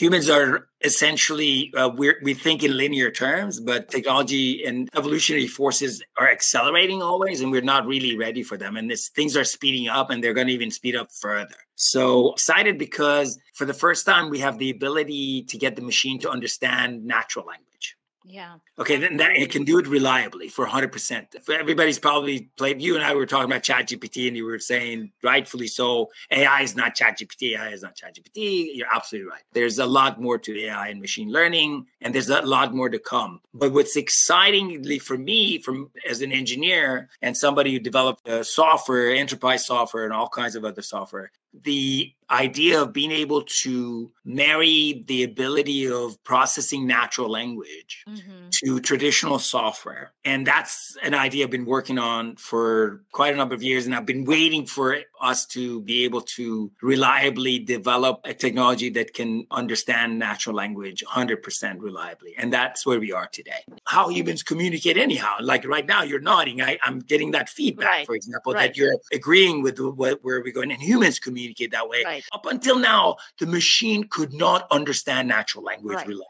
Humans are essentially uh, we think in linear terms, but technology and evolutionary forces are accelerating always, and we're not really ready for them. And this things are speeding up, and they're going to even speed up further. So excited because for the first time we have the ability to get the machine to understand natural language. Yeah. Okay, then that it can do it reliably for 100%. Everybody's probably played. You and I were talking about ChatGPT, and you were saying, rightfully so, AI is not ChatGPT. AI is not ChatGPT. You're absolutely right. There's a lot more to AI and machine learning, and there's a lot more to come. But what's excitingly for me, from as an engineer and somebody who developed uh, software, enterprise software, and all kinds of other software, the idea of being able to marry the ability of processing natural language mm-hmm. to traditional software. And that's an idea I've been working on for quite a number of years. And I've been waiting for us to be able to reliably develop a technology that can understand natural language 100% reliably. And that's where we are today. How humans communicate, anyhow. Like right now, you're nodding. I, am getting that feedback, right. for example, right. that you're agreeing with what, where we're going. And humans communicate that way. Right. Up until now, the machine could not understand natural language reliably.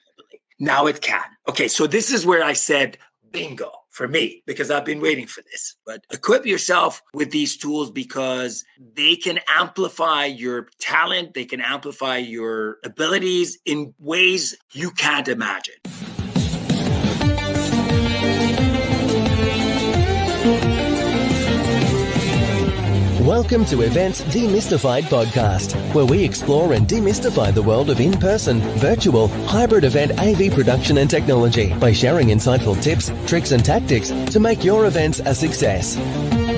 Now it can. Okay, so this is where I said bingo for me because I've been waiting for this. But equip yourself with these tools because they can amplify your talent, they can amplify your abilities in ways you can't imagine. Welcome to Events Demystified podcast, where we explore and demystify the world of in person, virtual, hybrid event AV production and technology by sharing insightful tips, tricks, and tactics to make your events a success.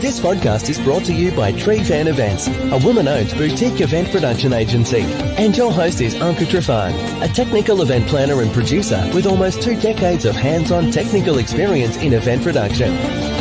This podcast is brought to you by Trifan Events, a woman owned boutique event production agency. And your host is Anca Trifan, a technical event planner and producer with almost two decades of hands on technical experience in event production.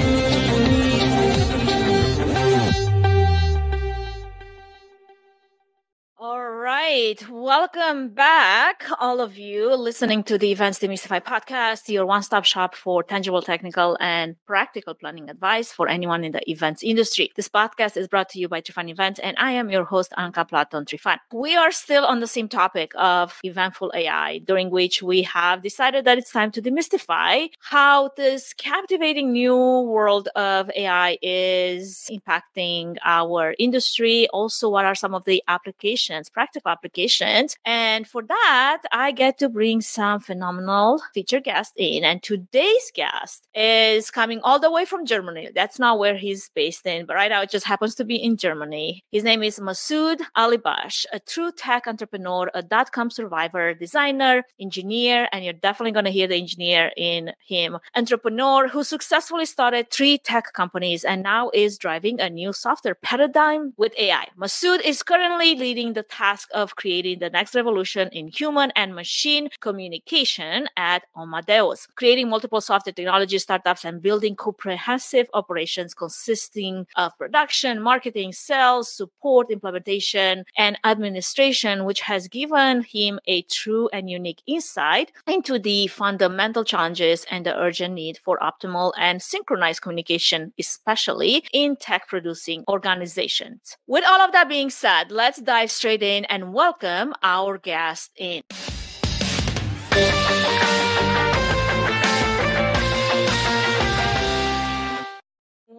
Right. Welcome back, all of you listening to the Events Demystify podcast, your one stop shop for tangible, technical, and practical planning advice for anyone in the events industry. This podcast is brought to you by Trifan Events, and I am your host, Anca Platon Trifan. We are still on the same topic of eventful AI, during which we have decided that it's time to demystify how this captivating new world of AI is impacting our industry. Also, what are some of the applications, practical applications? Applications. And for that, I get to bring some phenomenal feature guests in. And today's guest is coming all the way from Germany. That's not where he's based in, but right now it just happens to be in Germany. His name is Massoud Alibakhsh, a true tech entrepreneur, a dot com survivor, designer, engineer, and you're definitely going to hear the engineer in him. Entrepreneur who successfully started three tech companies and now is driving a new software paradigm with AI. Massoud is currently leading the task of creating the next revolution in human and machine communication at OMADEUS, creating multiple software technology startups and building comprehensive operations consisting of production, marketing, sales, support, implementation, and administration, which has given him a true and unique insight into the fundamental challenges and the urgent need for optimal and synchronized communication, especially in tech producing organizations. With all of that being said, let's dive straight in and what welcome our guest in.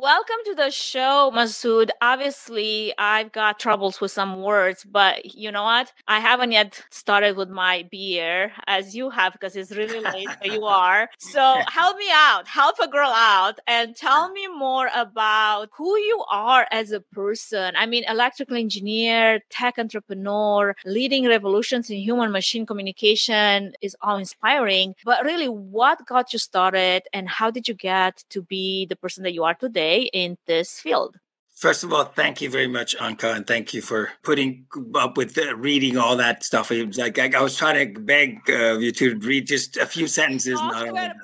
Welcome to the show, Massoud. Obviously, I've got troubles with some words, but you know what? I haven't yet started with my beer as you have because it's really late where you are. So help me out, help a girl out, and tell me more about who you are as a person. I mean, electrical engineer, tech entrepreneur, leading revolutions in human machine communication is all inspiring. But really, what got you started and how did you get to be the person that you are today? In this field. First of all, thank you very much, Anca, and thank you for putting up with uh, reading all that stuff. It was like I, I was trying to beg uh, you to read just a few sentences. Not only that.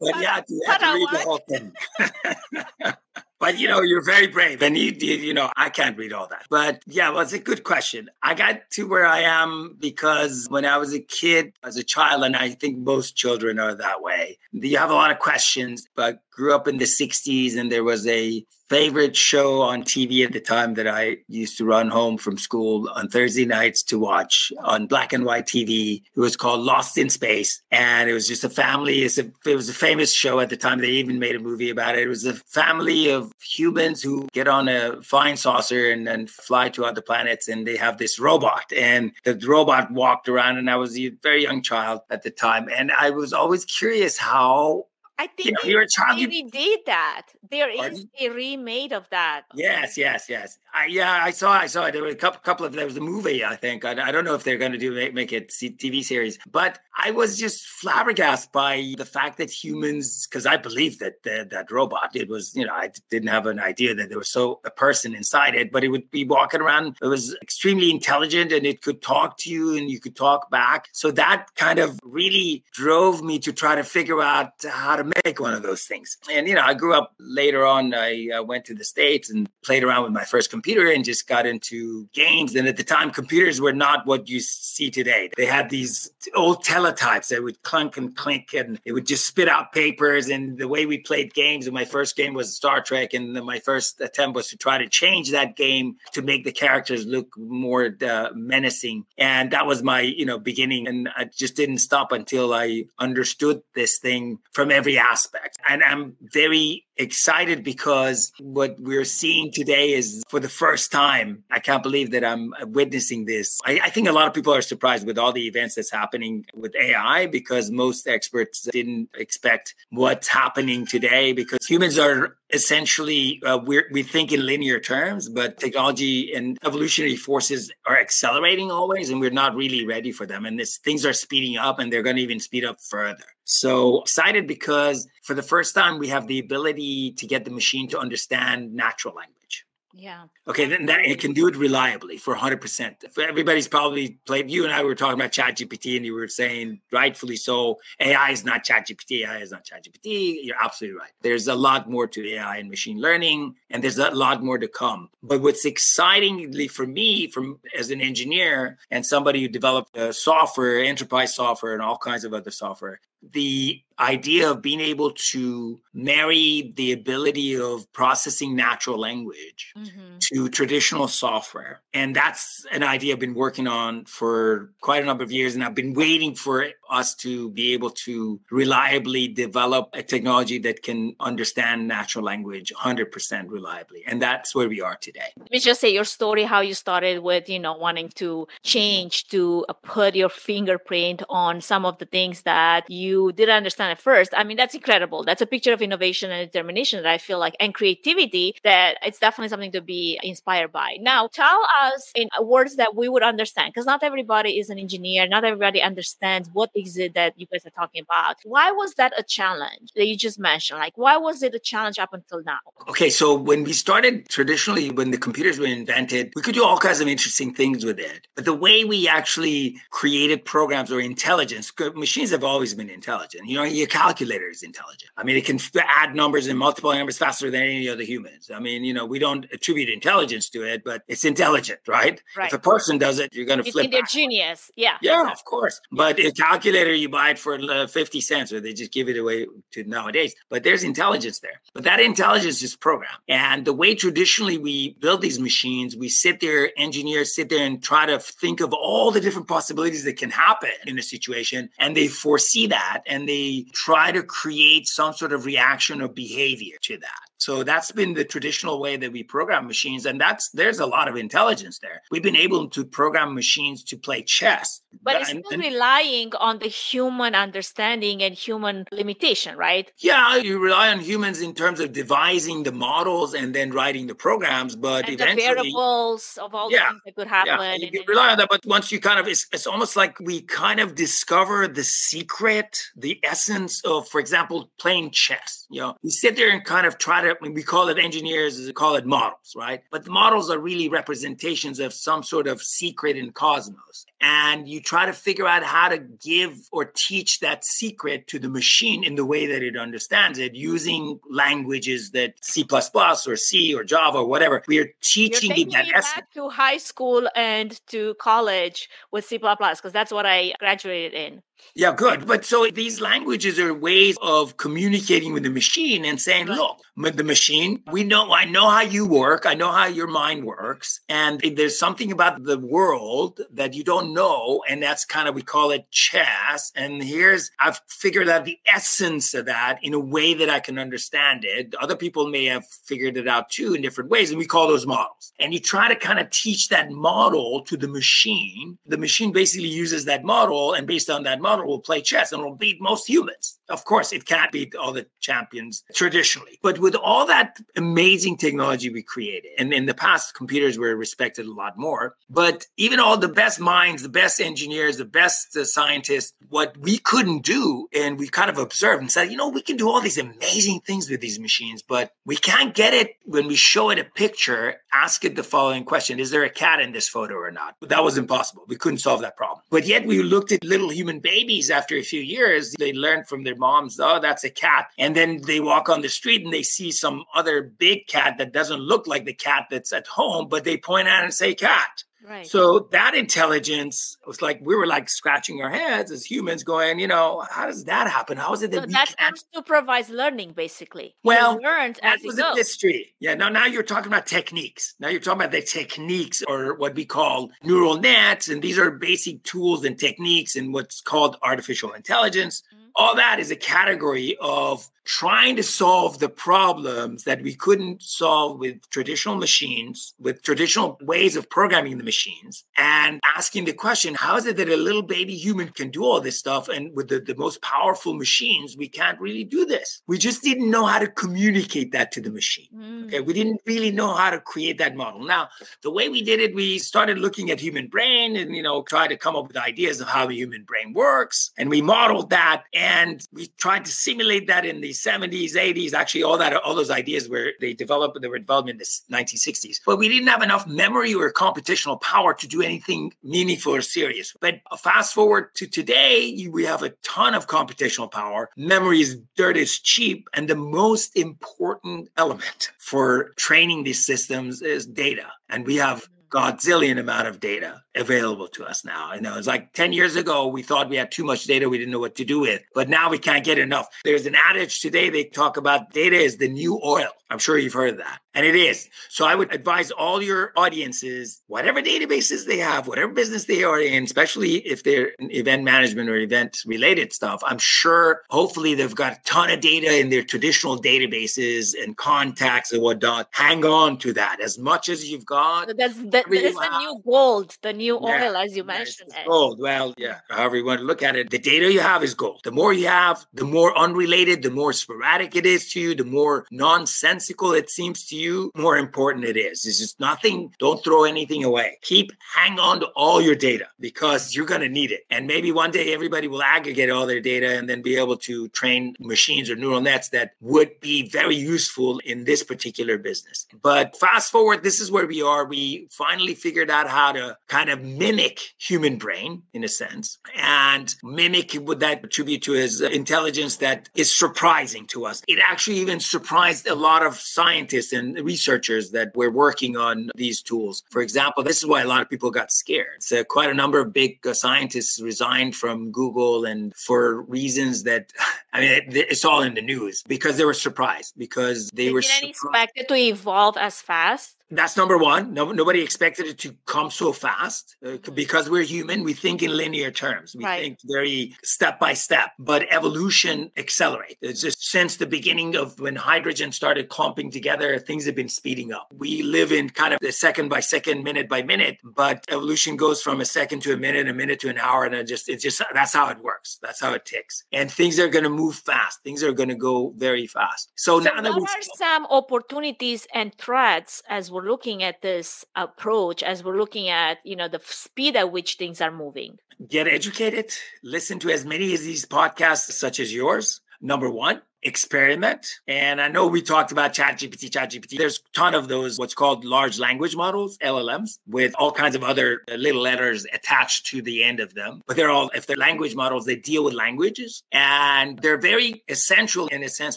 But yeah, you to read the whole thing. But you know, you're very brave, and you, you, you know, I can't read all that. But yeah, well, it's a good question. I got to where I am because when I was a kid, as a child, and I think most children are that way. You have a lot of questions, but grew up in the '60s, and there was a favorite show on TV at the time that I used to run home from school on Thursday nights to watch on black and white TV. It was called Lost in Space. And it was just a family. A, it was a famous show at the time. They even made a movie about it. It was a family of humans who get on a flying saucer and then fly to other planets. And they have this robot. And the robot walked around. And I was a very young child at the time. And I was always curious how I think you know, you're a child. Maybe did that. There is a remake of that. Yes, yes, yes. I, yeah, I saw. I saw it. There were a couple, couple of. There was a movie. I think. I, I don't know if they're going to do make, make it TV series, but I was just flabbergasted by the fact that humans, because I believed that the, that robot. It was, you know, I didn't have an idea that there was so a person inside it, but it would be walking around. It was extremely intelligent, and it could talk to you, and you could talk back. So that kind of really drove me to try to figure out how to make one of those things. And you know, I grew up later on. I uh, went to the states and played around with my first computer and just got into games. And at the time, computers were not what you see today. They had these old teletypes that would clunk and clink, and it would just spit out papers. And the way we played games, and my first game was Star Trek, and my first attempt was to try to change that game to make the characters look more uh, menacing. And that was my, you know, beginning. And I just didn't stop until I understood this thing from every aspect. And I'm very excited because what we're seeing today is for the first time. I can't believe that I'm witnessing this. I, I, think a lot of people are surprised with all the events that's happening with AI because most experts didn't expect what's happening today because humans are essentially uh, we think in linear terms but technology and evolutionary forces are accelerating always and we're not really ready for them and this things are speeding up and they're going to even speed up further so excited because for the first time we have the ability to get the machine to understand natural language yeah. Okay, then that it can do it reliably for 100%. Everybody's probably played. You and I were talking about ChatGPT, and you were saying, rightfully so, AI is not ChatGPT. AI is not ChatGPT. You're absolutely right. There's a lot more to AI and machine learning, and there's a lot more to come. But what's excitingly for me, from as an engineer and somebody who developed uh, software, enterprise software, and all kinds of other software, the idea of being able to marry the ability of processing natural language mm-hmm. to traditional software. And that's an idea I've been working on for quite a number of years. And I've been waiting for us to be able to reliably develop a technology that can understand natural language 100% reliably. And that's where we are today. Let me just say your story, how you started with, you know, wanting to change to uh, put your fingerprint on some of the things that you didn't understand at first. I mean, that's incredible. That's a picture of innovation and determination that I feel like, and creativity that it's definitely something to be inspired by. Now, tell us in words that we would understand, because not everybody is an engineer, not everybody understands what is it that you guys are talking about. Why was that a challenge that you just mentioned? Like, why was it a challenge up until now? Okay, so when we started traditionally, when the computers were invented, we could do all kinds of interesting things with it. But the way we actually created programs or intelligence, machines have always been intelligent. You know, your calculator is intelligent. I mean, it can add numbers and multiply numbers faster than any other humans. I mean, you know, we don't attribute intelligence to it, but it's intelligent, right? right. If a person does it, you're going to flip. They're genius. Yeah. Yeah, of course. But a calculator, you buy it for uh, 50 cents or they just give it away to nowadays. But there's intelligence there. But that intelligence is programmed. And the way traditionally we build these machines, we sit there, engineers sit there and try to think of all the different possibilities that can happen in a situation. And they foresee that and they try to create some sort of reaction or behavior to that. So that's been the traditional way that we program machines. And that's there's a lot of intelligence there. We've been able to program machines to play chess. But it's still and, relying on the human understanding and human limitation, right? Yeah, you rely on humans in terms of devising the models and then writing the programs, but and eventually the variables of all yeah, the things that could happen. Yeah, you, you rely on that, but once you kind of it's, it's almost like we kind of discover the secret, the essence of, for example, playing chess. You know, we sit there and kind of try to we call it engineers, we call it models, right? But the models are really representations of some sort of secret in cosmos. And you try to figure out how to give or teach that secret to the machine in the way that it understands it using languages that C or C or Java or whatever. We are teaching it that essence. to high school and to college with C because that's what I graduated in. Yeah, good. But so these languages are ways of communicating with the machine and saying, right. look, the machine, we know, I know how you work. I know how your mind works. And there's something about the world that you don't know. And that's kind of, we call it chess. And here's, I've figured out the essence of that in a way that I can understand it. Other people may have figured it out too in different ways. And we call those models. And you try to kind of teach that model to the machine. The machine basically uses that model. And based on that model, will play chess and will beat most humans. Of course, it can't beat all the champions traditionally. But with all that amazing technology we created, and in the past, computers were respected a lot more. But even all the best minds, the best engineers, the best uh, scientists, what we couldn't do, and we kind of observed and said, you know, we can do all these amazing things with these machines, but we can't get it when we show it a picture, ask it the following question Is there a cat in this photo or not? That was impossible. We couldn't solve that problem. But yet we looked at little human babies after a few years, they learned from their moms, oh, that's a cat. And then they walk on the street and they see some other big cat that doesn't look like the cat that's at home, but they point at and say cat. Right. So that intelligence was like we were like scratching our heads as humans, going, you know, how does that happen? How is it that so that's unsupervised learning, basically? Well, you learned that as was a history. Yeah. Now, now you're talking about techniques. Now you're talking about the techniques, or what we call neural nets, and these are basic tools and techniques in what's called artificial intelligence. Mm-hmm. All that is a category of trying to solve the problems that we couldn't solve with traditional machines, with traditional ways of programming the machines, and asking the question how is it that a little baby human can do all this stuff? And with the, the most powerful machines, we can't really do this. We just didn't know how to communicate that to the machine. Mm. Okay. We didn't really know how to create that model. Now, the way we did it, we started looking at human brain and, you know, tried to come up with ideas of how the human brain works. And we modeled that and we tried to simulate that in the 70s, 80s, actually all that, all those ideas where they developed, they were developed in the 1960s. But we didn't have enough memory or computational power to do anything meaningful or serious. But fast forward to today, we have a ton of computational power. Memory is dirt is cheap. And the most important element for training these systems is data. And we have mm-hmm. godzillion amount of data available to us now. You know, it's like 10 years ago, we thought we had too much data we didn't know what to do with, but now we can't get enough. There's an adage today, they talk about data is the new oil. I'm sure you've heard that. And it is. So I would advise all your audiences, whatever databases they have, whatever business they are in, especially if they're event management or event related stuff, I'm sure hopefully they've got a ton of data in their traditional databases and contacts and whatnot. Hang on to that as much as you've got. That's that, that's the new gold, the new yeah. oil, as you mentioned. Yes, gold. Well, yeah, however you want to look at it, the data you have is gold. The more you have, the more unrelated, the more sporadic it is to you, the more nonsensical it seems to you, more important it is. It's just nothing. Don't throw anything away. Keep hang on to all your data because you're going to need it. And maybe one day everybody will aggregate all their data and then be able to train machines or neural nets that would be very useful in this particular business. But fast forward, this is where we are. We finally figured out how to kind of mimic human brain in a sense and mimic what that attribute to his intelligence that is surprising to us. It actually even surprised a lot of scientists and researchers that were working on these tools. For example, this is why a lot of people got scared. So quite a number of big uh, scientists resigned from Google and for reasons that, I mean, it's all in the news because they were surprised because they, they were didn't expect it to evolve as fast that's number one. No, nobody expected it to come so fast uh, because we're human. We think in linear terms. We right. think very step by step. But evolution accelerates. It's just since the beginning of when hydrogen started clumping together, things have been speeding up. We live in kind of the second by second, minute by minute. But evolution goes from a second to a minute, a minute to an hour, and it just it's just that's how it works. That's how it ticks. And things are going to move fast. Things are going to go very fast. So, so now that what are some opportunities and threats as well? We're looking at this approach as we're looking at you know the speed at which things are moving. Get educated listen to as many of these podcasts such as yours. Number one experiment. And I know we talked about ChatGPT, ChatGPT. There's a ton of those, what's called large language models, LLMs, with all kinds of other little letters attached to the end of them. But they're all, if they're language models, they deal with languages. And they're very essential in a sense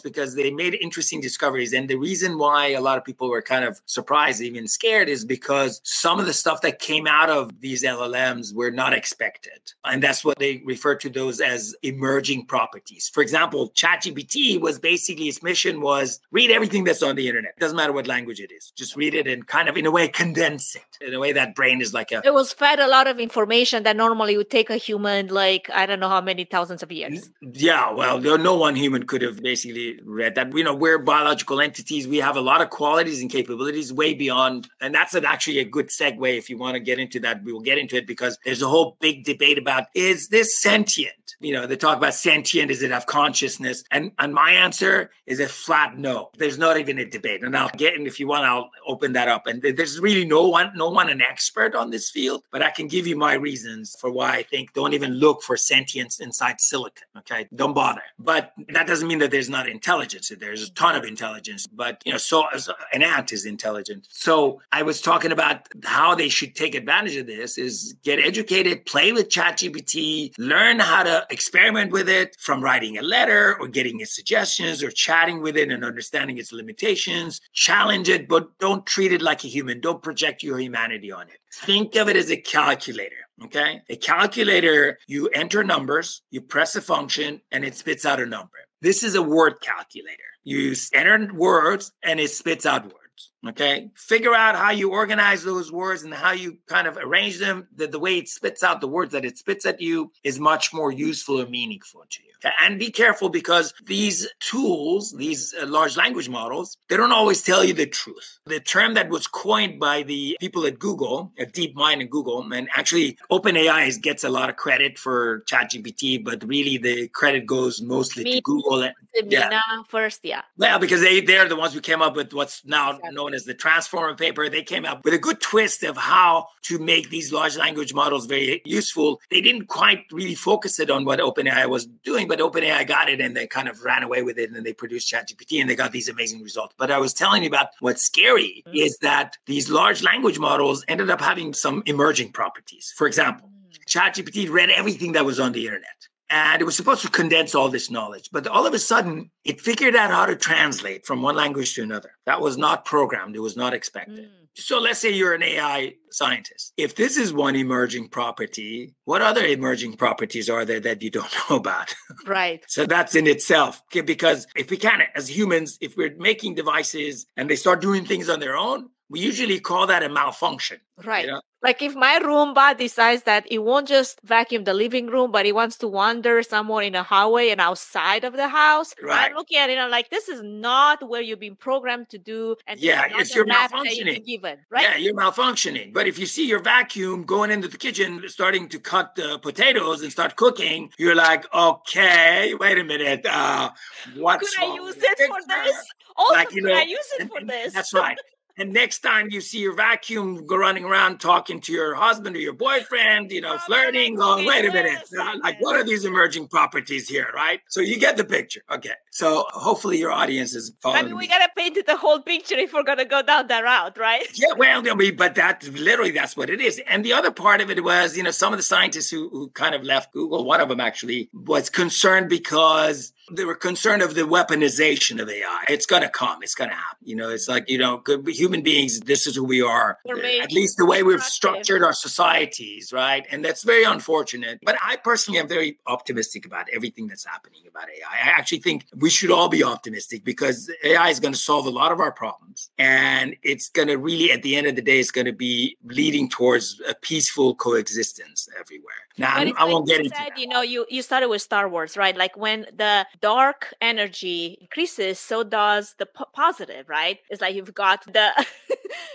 because they made interesting discoveries. And the reason why a lot of people were kind of surprised, even scared, is because some of the stuff that came out of these LLMs were not expected. And that's what they refer to those as emerging properties. For example, ChatGPT was basically its mission was read everything that's on the internet. It doesn't matter what language it is. Just read it and kind of in a way condense it. In a way that brain is like a It was fed a lot of information that normally would take a human like I don't know how many thousands of years. Yeah, well, no one human could have basically read that. You know, we're biological entities. We have a lot of qualities and capabilities way beyond, and that's an, actually a good segue if you want to get into that. We will get into it because there's a whole big debate about is this sentient? You know, they talk about sentient, does it have consciousness? And and my answer is a flat no. There's not even a debate. And I'll get and if you want, I'll open that up. And there's really no one, no one an expert on this field, but I can give you my reasons for why I think don't even look for sentience inside silicon. Okay. Don't bother. But that doesn't mean that there's not intelligence. There's a ton of intelligence, but you know, so an ant is intelligent. So I was talking about how they should take advantage of this is get educated, play with ChatGPT, learn how to experiment with it from writing a letter or getting its suggestions or chatting with it and understanding its limitations. Challenge it, but don't treat it like a human. Don't project your humanity on it. Think of it as a calculator. Okay. A calculator, you enter numbers, you press a function, and it spits out a number. This is a word calculator. You enter words and it spits out words. Okay. Figure out how you organize those words and how you kind of arrange them. That the way it spits out the words that it spits at you is much more useful or meaningful to you. Okay? And be careful because these tools, these uh, large language models, they don't always tell you the truth. The term that was coined by the people at Google, at DeepMind and Google, and actually OpenAI gets a lot of credit for ChatGPT, but really the credit goes mostly Me, to Google. And, yeah. first, yeah. Well, because they, they're the ones who came up with what's now exactly. known as the transformer paper. They came up with a good twist of how to make these large language models very useful. They didn't quite really focus it on what OpenAI was doing, but OpenAI got it and they kind of ran away with it and they produced ChatGPT and they got these amazing results. But I was telling you about what's scary mm-hmm. is that these large language models ended up having some emerging properties. For example, mm. ChatGPT read everything that was on the internet and it was supposed to condense all this knowledge. But all of a sudden, it figured out how to translate from one language to another. That was not programmed, it was not expected. Mm. So let's say you're an AI scientist. If this is one emerging property, what other emerging properties are there that you don't know about? Right. so that's in itself. Okay, because if we can, as humans, if we're making devices and they start doing things on their own, we usually call that a malfunction. Right. You know? Like if my Roomba decides that it won't just vacuum the living room, but it wants to wander somewhere in a hallway and outside of the house, right. I'm looking at it and I'm like, this is not where you've been programmed to do. And yeah, it's your malfunctioning. Given, right? Yeah, you're malfunctioning. But if you see your vacuum going into the kitchen, starting to cut the potatoes and start cooking, you're like, okay, wait a minute. Uh, what's could I use it for this? Also, like, you know, I use it for this? That's right. And next time you see your vacuum go running around talking to your husband or your boyfriend, you know, oh, flirting, going, wait a minute, uh, like what are these emerging properties here, right? So you get the picture. Okay. So hopefully your audience is following. I mean, we gotta paint the whole picture if we're gonna go down that route, right? Yeah, well, I mean, but that literally that's what it is. And the other part of it was, you know, some of the scientists who, who kind of left Google, one of them actually was concerned because they were concerned of the weaponization of AI. It's going to come. It's going to happen. You know, it's like, you know, human beings, this is who we are. Eh, at least the way we've structured our societies, right? And that's very unfortunate. But I personally am very optimistic about everything that's happening about AI. I actually think we should all be optimistic because AI is going to solve a lot of our problems. And it's going to really, at the end of the day, it's going to be leading towards a peaceful coexistence everywhere. Now, I, I won't get into said, that. You know, you, you started with Star Wars, right? Like when the dark energy increases, so does the p- positive, right? It's like you've got the.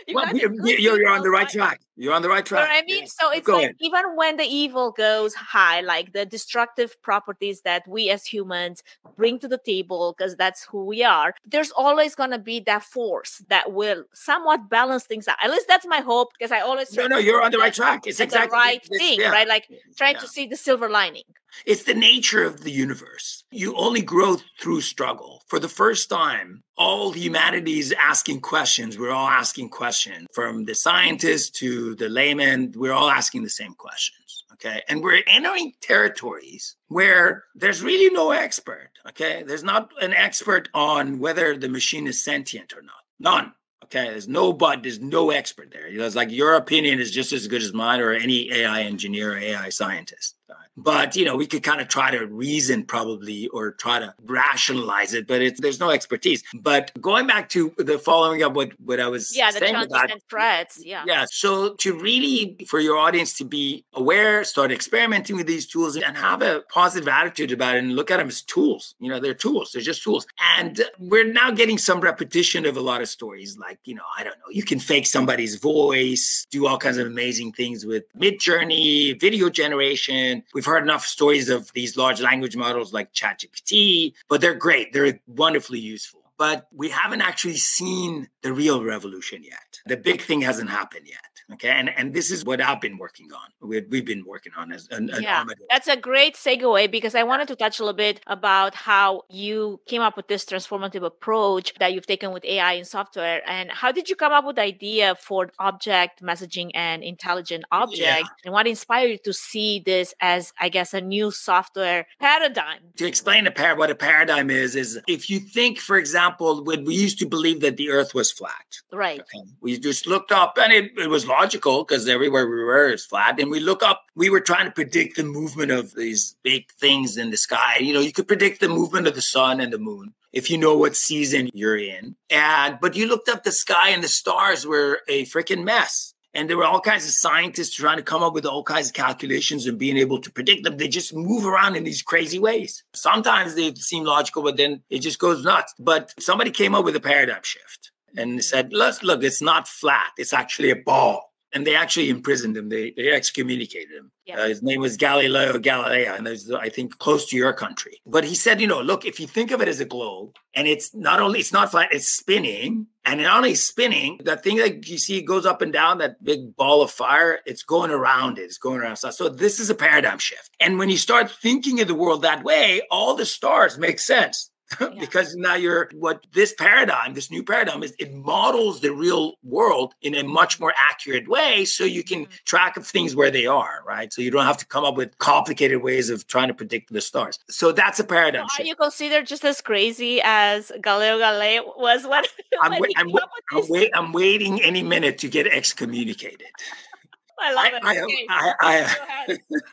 you've well, got you're, you're, on the right track. You're on the right track. You know I mean? Yeah. So it's Go like ahead. even when the evil goes high, like the destructive properties that we as humans bring to the table, because that's who we are, there's always going to be that force that will somewhat balance things out. At least that's my hope, because I always. No, no, you're on the right track. It's exactly the right thing, yeah. right? Like trying yeah. to see the silver lining. It's the nature of the universe. You only grow through struggle. For the first time, all humanity is asking questions. We're all asking questions from the scientists to the layman. We're all asking the same questions. Okay. And we're entering territories where there's really no expert. Okay. There's not an expert on whether the machine is sentient or not. None. Okay, there's no but, there's no expert there. It's like your opinion is just as good as mine or any AI engineer or AI scientist. But you know, we could kind of try to reason probably or try to rationalize it, but it's there's no expertise. But going back to the following up what what I was yeah, the challenges about, and threats. Yeah. Yeah. So to really for your audience to be aware, start experimenting with these tools and have a positive attitude about it and look at them as tools. You know, they're tools, they're just tools. And we're now getting some repetition of a lot of stories, like, you know, I don't know, you can fake somebody's voice, do all kinds of amazing things with Midjourney, video generation. We've heard enough stories of these large language models like ChatGPT, but they're great. They're wonderfully useful. But we haven't actually seen the real revolution yet. The big thing hasn't happened yet. Okay. And, and this is what I've been working on. We, we've been working on as an, an yeah, That's a great segue because I wanted to touch a little bit about how you came up with this transformative approach that you've taken with AI in software. And how did you come up with the idea for object messaging and intelligent object? Yeah. And what inspired you to see this as, I guess, a new software paradigm? To explain a par- what a paradigm is, is if you think, for example, when we used to believe that the earth was flat. Right. Okay, we just looked up and it, it was logical because everywhere we were is flat. And we look up, we were trying to predict the movement of these big things in the sky. You know, you could predict the movement of the sun and the moon if you know what season you're in. And but you looked up the sky and the stars were a freaking mess. And there were all kinds of scientists trying to come up with all kinds of calculations and being able to predict them. They just move around in these crazy ways. Sometimes they seem logical, but then it just goes nuts. But somebody came up with a paradigm shift and said, let's look, it's not flat, it's actually a ball and they actually imprisoned him. They they excommunicated him. Yeah. Uh, his name was Galileo Galilei, and was I think close to your country. But he said, you know, look, if you think of it as a globe, and it's not only it's not flat, it's spinning, and not only spinning, that thing that you see goes up and down, that big ball of fire, it's going around it, it's going around. So this is a paradigm shift. And when you start thinking of the world that way, all the stars make sense. because now you're what this paradigm, this new paradigm is it models the real world in a much more accurate way so you can mm-hmm. track of things where they are, right? So you don't have to come up with complicated ways of trying to predict the stars. So that's a paradigm. So are you considered just as crazy as Galileo Galilei was when, I'm, when I'm, I'm, wait, I'm waiting any minute to get excommunicated. I love it. I, I,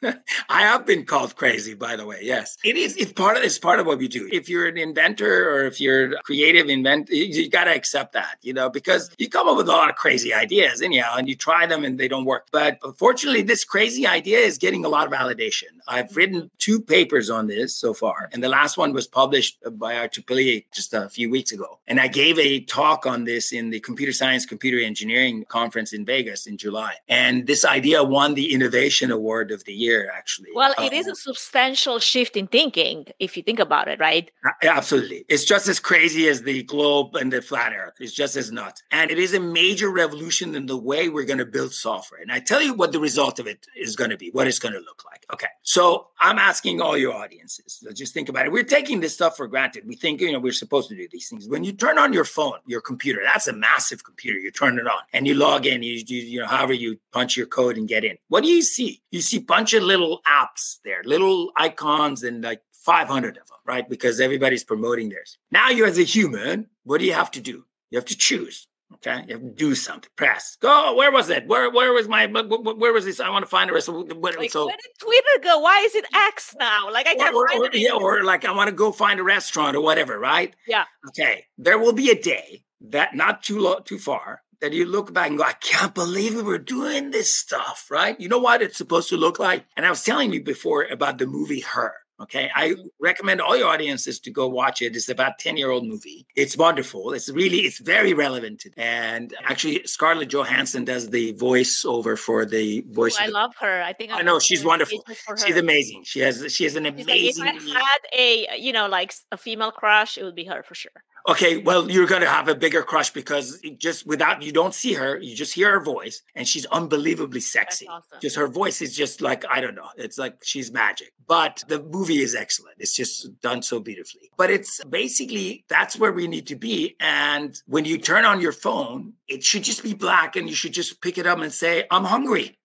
I, I, have been called crazy, by the way. Yes, it is. It's part of. It's part of what we do. If you're an inventor or if you're a creative inventor, you, you got to accept that, you know, because mm-hmm. you come up with a lot of crazy ideas, anyhow, and you try them and they don't work. But fortunately, this crazy idea is getting a lot of validation. I've mm-hmm. written two papers on this so far, and the last one was published by IEEE just a few weeks ago. And I gave a talk on this in the Computer Science, Computer Engineering conference in Vegas in July, and this this idea won the innovation award of the year actually. Well it is uh, a substantial shift in thinking if you think about it right? Absolutely. It's just as crazy as the globe and the flat earth. It's just as nuts. And it is a major revolution in the way we're going to build software. And i tell you what the result of it is going to be what it's going to look like. Okay so i'm asking all your audiences so just think about it. We're taking this stuff for granted. We think you know we're supposed to do these things. When you turn on your phone your computer that's a massive computer you turn it on and you log in you, you, you know however you punch your your code and get in. What do you see? You see a bunch of little apps there, little icons and like 500 of them, right? Because everybody's promoting theirs. Now you as a human, what do you have to do? You have to choose. Okay, you have to do something. Press. Go. Where was it? Where Where was my? Where was this? I want to find the rest. Of, what, like, so where did Twitter go? Why is it X now? Like I can't or, find or, it. Yeah, or like I want to go find a restaurant or whatever. Right? Yeah. Okay. There will be a day that not too low, too far that you look back and go, I can't believe we were doing this stuff, right? You know what it's supposed to look like? And I was telling you before about the movie Her. Okay. I mm-hmm. recommend all your audiences to go watch it. It's about 10 year old movie. It's wonderful. It's really, it's very relevant. And actually, Scarlett Johansson does the voiceover for the voice. Oh, I love her. I think I, I know she's wonderful. She's amazing. She has, she has an amazing. Like, if I had a, you know, like a female crush, it would be her for sure. Okay, well, you're going to have a bigger crush because just without you don't see her, you just hear her voice, and she's unbelievably sexy. awesome. Just her voice is just like I don't know, it's like she's magic. But the movie is excellent. It's just done so beautifully. But it's basically that's where we need to be. And when you turn on your phone, it should just be black, and you should just pick it up and say, "I'm hungry."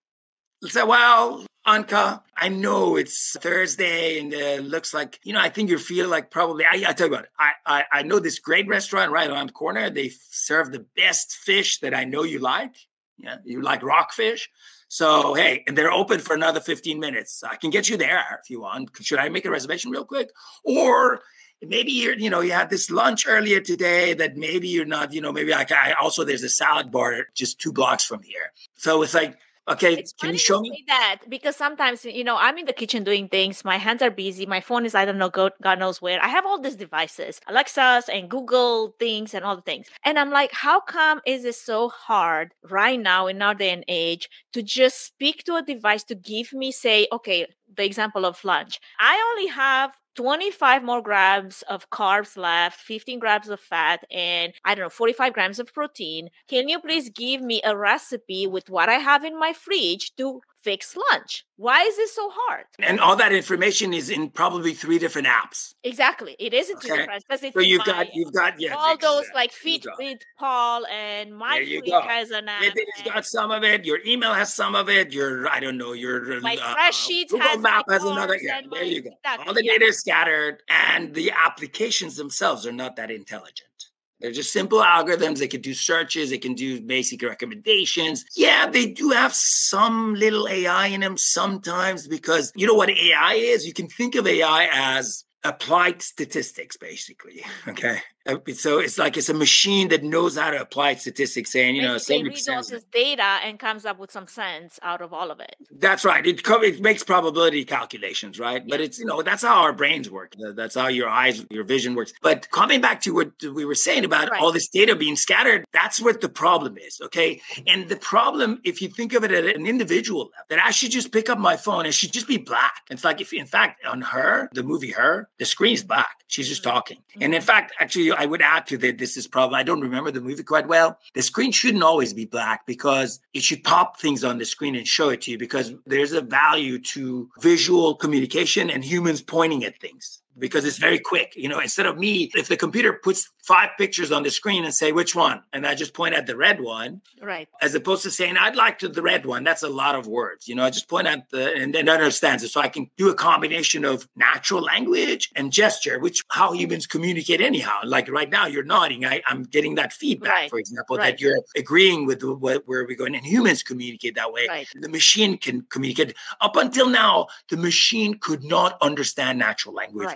Say, well, Anca, I know it's Thursday and uh, looks like, you know, I think you feel like probably, I, I tell you what, I, I, I know this great restaurant right around the corner. They serve the best fish that I know you like. Yeah, you like rockfish. So, hey, and they're open for another 15 minutes. I can get you there if you want. Should I make a reservation real quick? Or maybe you're, you know, you had this lunch earlier today that maybe you're not, you know, maybe I also, there's a salad bar just two blocks from here. So it's like, Okay, it's can you show me? that because sometimes you know I'm in the kitchen doing things. My hands are busy. My phone is I don't know God, God knows where. I have all these devices, Alexa's and Google things and all the things, and I'm like, how come is it so hard right now in our day and age to just speak to a device to give me say, okay, the example of lunch. I only have 25 more grams of carbs left, 15 grams of fat, and I don't know, 45 grams of protein. Can you please give me a recipe with what I have in my fridge to fix lunch? Why is this so hard? And all that information is in probably three different apps. Exactly. It isn't too Okay. different because it's So you've got you've got yeah all those exactly. like You Fit got Fit Paul and my Fleet has an app. And got some of it. Your email has some of it. Your I don't know. Your My uh, spreadsheets Google has Map has another. Yeah, there you go. exactly, All the yeah. data is scattered, and the applications themselves are not that intelligent. They're just simple algorithms. They can do searches. They can do basic recommendations. Yeah, they do have some little AI in them sometimes because you know what AI is? You can think of AI as applied statistics, basically. Okay. Uh, So it's like it's a machine that knows how to apply statistics, saying, you know, Basically 70% reads all this data and comes up with some sense out of all of it. That's right. It co- it makes probability calculations, right? But it's you know that's how our brains work. That's how your eyes, your vision works. But coming back to what we were saying about Right. all this data being scattered, that's what the problem is. Okay, and the problem, if you think of it at an individual level, that I should just pick up my phone and should just be black. It's like if, in fact, on her, the movie Her, the screen's black. She's just talking. And in fact, actually, I would add to that. This is probably I don't remember the movie quite well. The screen shouldn't always be black because it should pop things on the screen and show it to you because there's a value to visual communication and humans pointing at things because it's very quick. You know, instead of me, if the computer puts five pictures on the screen and say which one, and I just point at the red one, Right. as opposed to saying I'd like to the red one. That's a lot of words. You know, I just point at the and then understands it. So I can do a combination of natural language and gesture, which how humans communicate anyhow. Like right now, you're nodding. I, I'm getting that feedback, Right. for example, Right. that you're agreeing with what where we're going. And humans communicate that way. Right. The machine can communicate. Up until now, the machine could not understand natural language.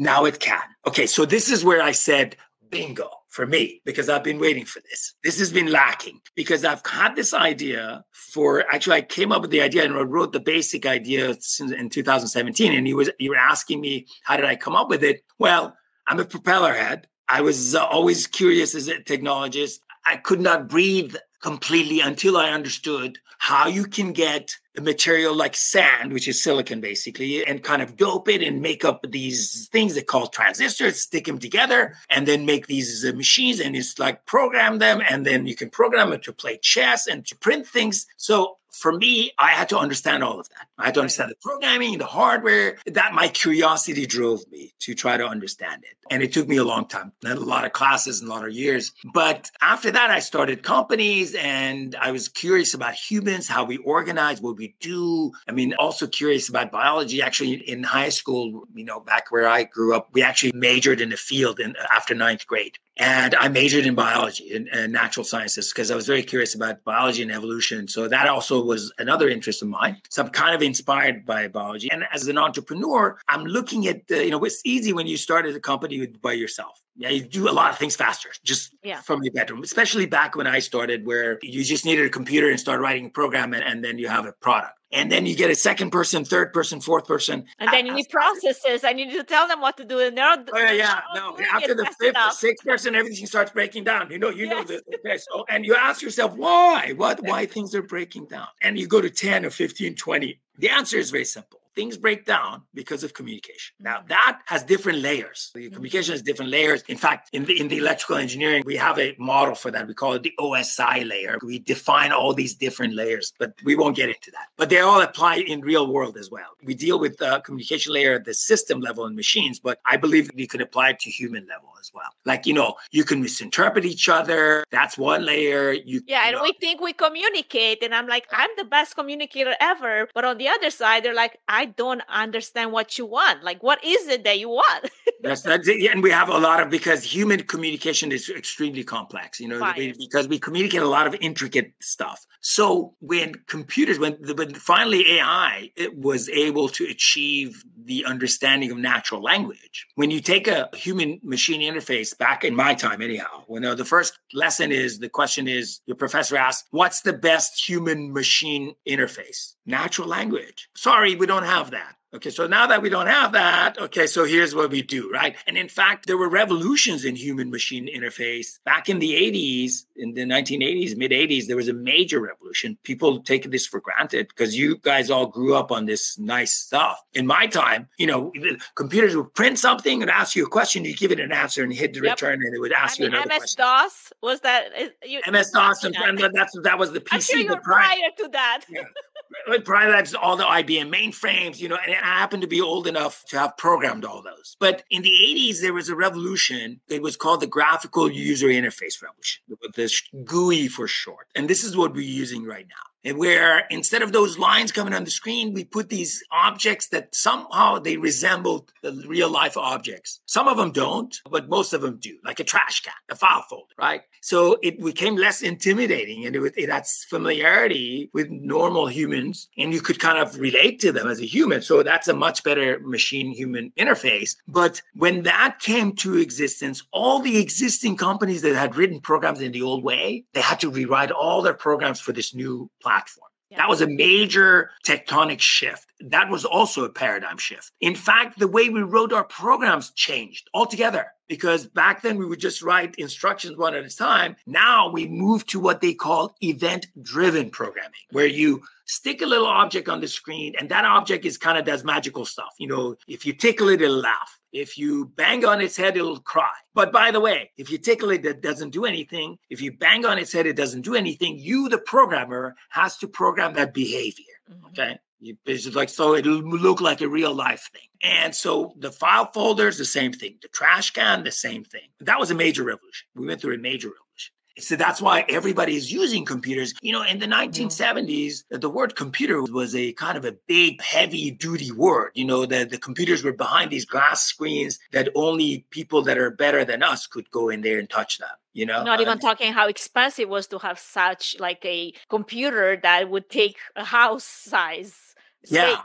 Now it can. Okay, so this is where I said bingo for me because I've been waiting for this. This has been lacking because I've had this idea for actually I came up with the idea and I wrote the basic idea in 2017 and you was you were asking me how did I come up with it? Well, I'm a propeller head. I was uh, always curious as a technologist. I could not breathe completely until I understood how you can get material like sand, which is silicon basically, and kind of dope it and make up these things they call transistors, stick them together, and then make these uh, machines and it's like program them. And then you can program it to play chess and to print things. So for me, I had to understand all of that. I had to understand the programming, the hardware. That my curiosity drove me to try to understand it. And it took me a long time. Had a lot of classes and a lot of years. But after that, I started companies and I was curious about humans, how we organize, what we do. I mean, also curious about biology. Actually, in high school, you know, back where I grew up, we actually majored in the field in, after ninth grade. And I majored in biology and, and natural sciences because I was very curious about biology and evolution. So that also was another interest of mine. So I'm kind of inspired by biology. And as an entrepreneur, I'm looking at, the, you know, it's easy when you started a company by yourself. Yeah, you do a lot of things faster just Yeah. from your bedroom, especially back when I started, where you just needed a computer and start writing a program and, and then you have a product. And then you get a second person, third person, fourth person. And then you need processes. I need to tell them what to do. And they're all, Oh yeah, yeah. No, after the fifth, sixth person, everything starts breaking down. You know, you know Yes. the okay. So, and you ask yourself why, what, why things are breaking down, and you go to ten or 15, 20. The answer is very simple. Things break down because of communication. Now that has different layers. The mm-hmm. communication has different layers. In fact, in the in the electrical engineering, we have a model for that. We call it the OSI layer. We define all these different layers, but we won't get into that. But they all apply in real world as well. We deal with the communication layer at the system level in machines, but I believe you can apply it to human level as well. Like, you know, you can misinterpret each other. That's one layer. You Yeah, you and know, we think we communicate, and I'm like, I'm the best communicator ever. But on the other side, they're like, I don't understand what you want. Like, what is it that you want? That's that's it. Yeah, and we have a lot of because human communication is extremely complex. You know, because we communicate a lot of intricate stuff. So when computers, when when finally AI it was able to achieve the understanding of natural language, when you take a human machine interface back in my time, anyhow, when uh, the first lesson is the question is your professor asks, "What's the best human machine interface?" Natural language. Sorry, we don't have that. Okay, so now that we don't have that, okay, so here's what we do, right? And in fact, there were revolutions in human machine interface. Back in the 80s, in the 1980s, mid 80s, there was a major revolution. People take this for granted because you guys all grew up on this nice stuff. In my time, you know, computers would print something and ask you a question, you give it an answer and hit the Yep. return, and it would I ask you mean, another MS question. DOS was that? is- You, MS DOS, and, and that's that was the PC. I'm sure you prior- prior to that. Yeah. Prior to that, all the IBM mainframes, you know, and I happen to be old enough to have programmed all those. But in the 80s, there was a revolution. It was called the Graphical User Interface Revolution, with this GUI for short. And this is what we're using right now. And where instead of those lines coming on the screen, we put these objects that somehow they resemble the real life objects. Some of them don't, but most of them do, like a trash can, a file folder, right? So it became less intimidating and it, it had familiarity with normal humans and you could kind of relate to them as a human. So that's a much better machine human interface. But when that came to existence, all the existing companies that had written programs in the old way, they had to rewrite all their programs for this new platform. Yeah. That was a major tectonic shift. That was also a paradigm shift. In fact, the way we wrote our programs changed altogether because back then we would just write instructions one at a time. Now we move to what they call event driven programming, where you stick a little object on the screen and that object is kind of does magical stuff. You know, if you tickle it, it'll laugh. If you bang on its head, it'll cry. But by the way, if you tickle it, that doesn't do anything. If you bang on its head, it doesn't do anything. You, the programmer, has to program that behavior. Mhm. Okay. You, it's just like so it'll look like a real life thing. And so the file folders, the same thing. The trash can, the same thing. That was a major revolution. We went through a major revolution. So that's why everybody is using computers. You know, in the 1970s, the word computer was a kind of a big, heavy duty word. You know, the, the computers were behind these glass screens that only people that are better than us could go in there and touch them. You know, Not even Um, talking how expensive it was to have such like a computer that would take a house size. Yeah.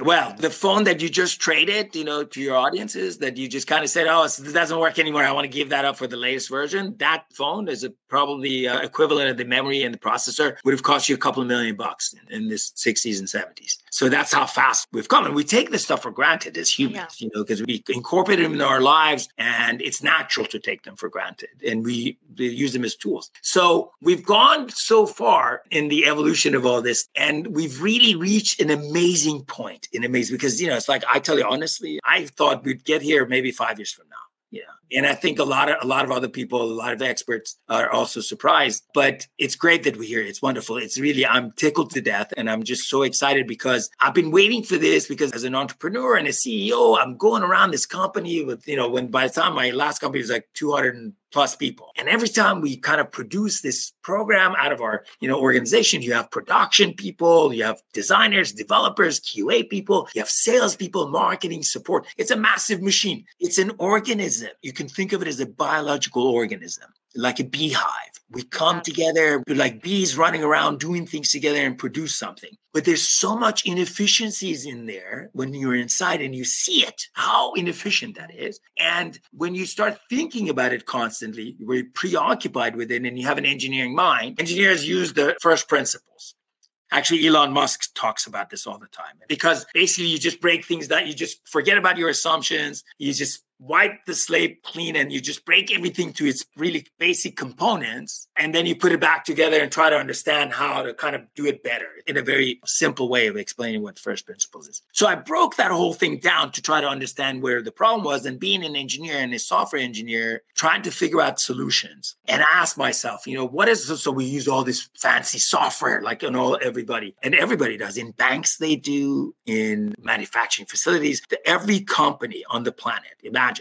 Well, the phone that you just traded, you know, to your audiences that you just kind of said, "Oh, it doesn't work anymore. I want to give that up for the latest version." That phone is a, probably uh, equivalent of the memory and the processor would have cost you a couple of million bucks in, in this 60s and 70s. So that's how fast we've come, and we take this stuff for granted as humans, you know, because we incorporate them in our lives, and it's natural to take them for granted, and we, we use them as tools. So we've gone so far in the evolution of all this, and we've really reached an amazing point. An amazing because you know it's like I tell you honestly, I thought we'd get here maybe five years from now. Yeah, and I think a lot of a lot of other people, a lot of experts are also surprised. But it's great that we're here. It's wonderful. It's really I'm tickled to death, and I'm just so excited because I've been waiting for this. Because as an entrepreneur and a CEO, I'm going around this company with you know when by the time my last company was like 200 and plus people. And every time we kind of produce this program out of our, you know, organization, you have production people, you have designers, developers, QA people, you have sales people, marketing support. It's a massive machine. It's an organism. You can think of it as a biological organism, like a beehive. We come together we're like bees running around doing things together and produce something. But there's so much inefficiencies in there when you're inside and you see it, how inefficient that is. And when you start thinking about it constantly, you're preoccupied with it and you have an engineering mind, engineers use the first principles. Actually, Elon Musk talks about this all the time because basically you just break things down. You just forget about your assumptions. You just wipe the slate clean and you just break everything to its really basic components. And then you put it back together and try to understand how to kind of do it better in a very simple way of explaining what first principles is. So I broke that whole thing down to try to understand where the problem was. And being an engineer and a software engineer, trying to figure out solutions and ask myself, you know, what is this? So we use all this fancy software, like, you know, everybody, and everybody does. In banks, they do, in manufacturing facilities, every company on the planet, imagine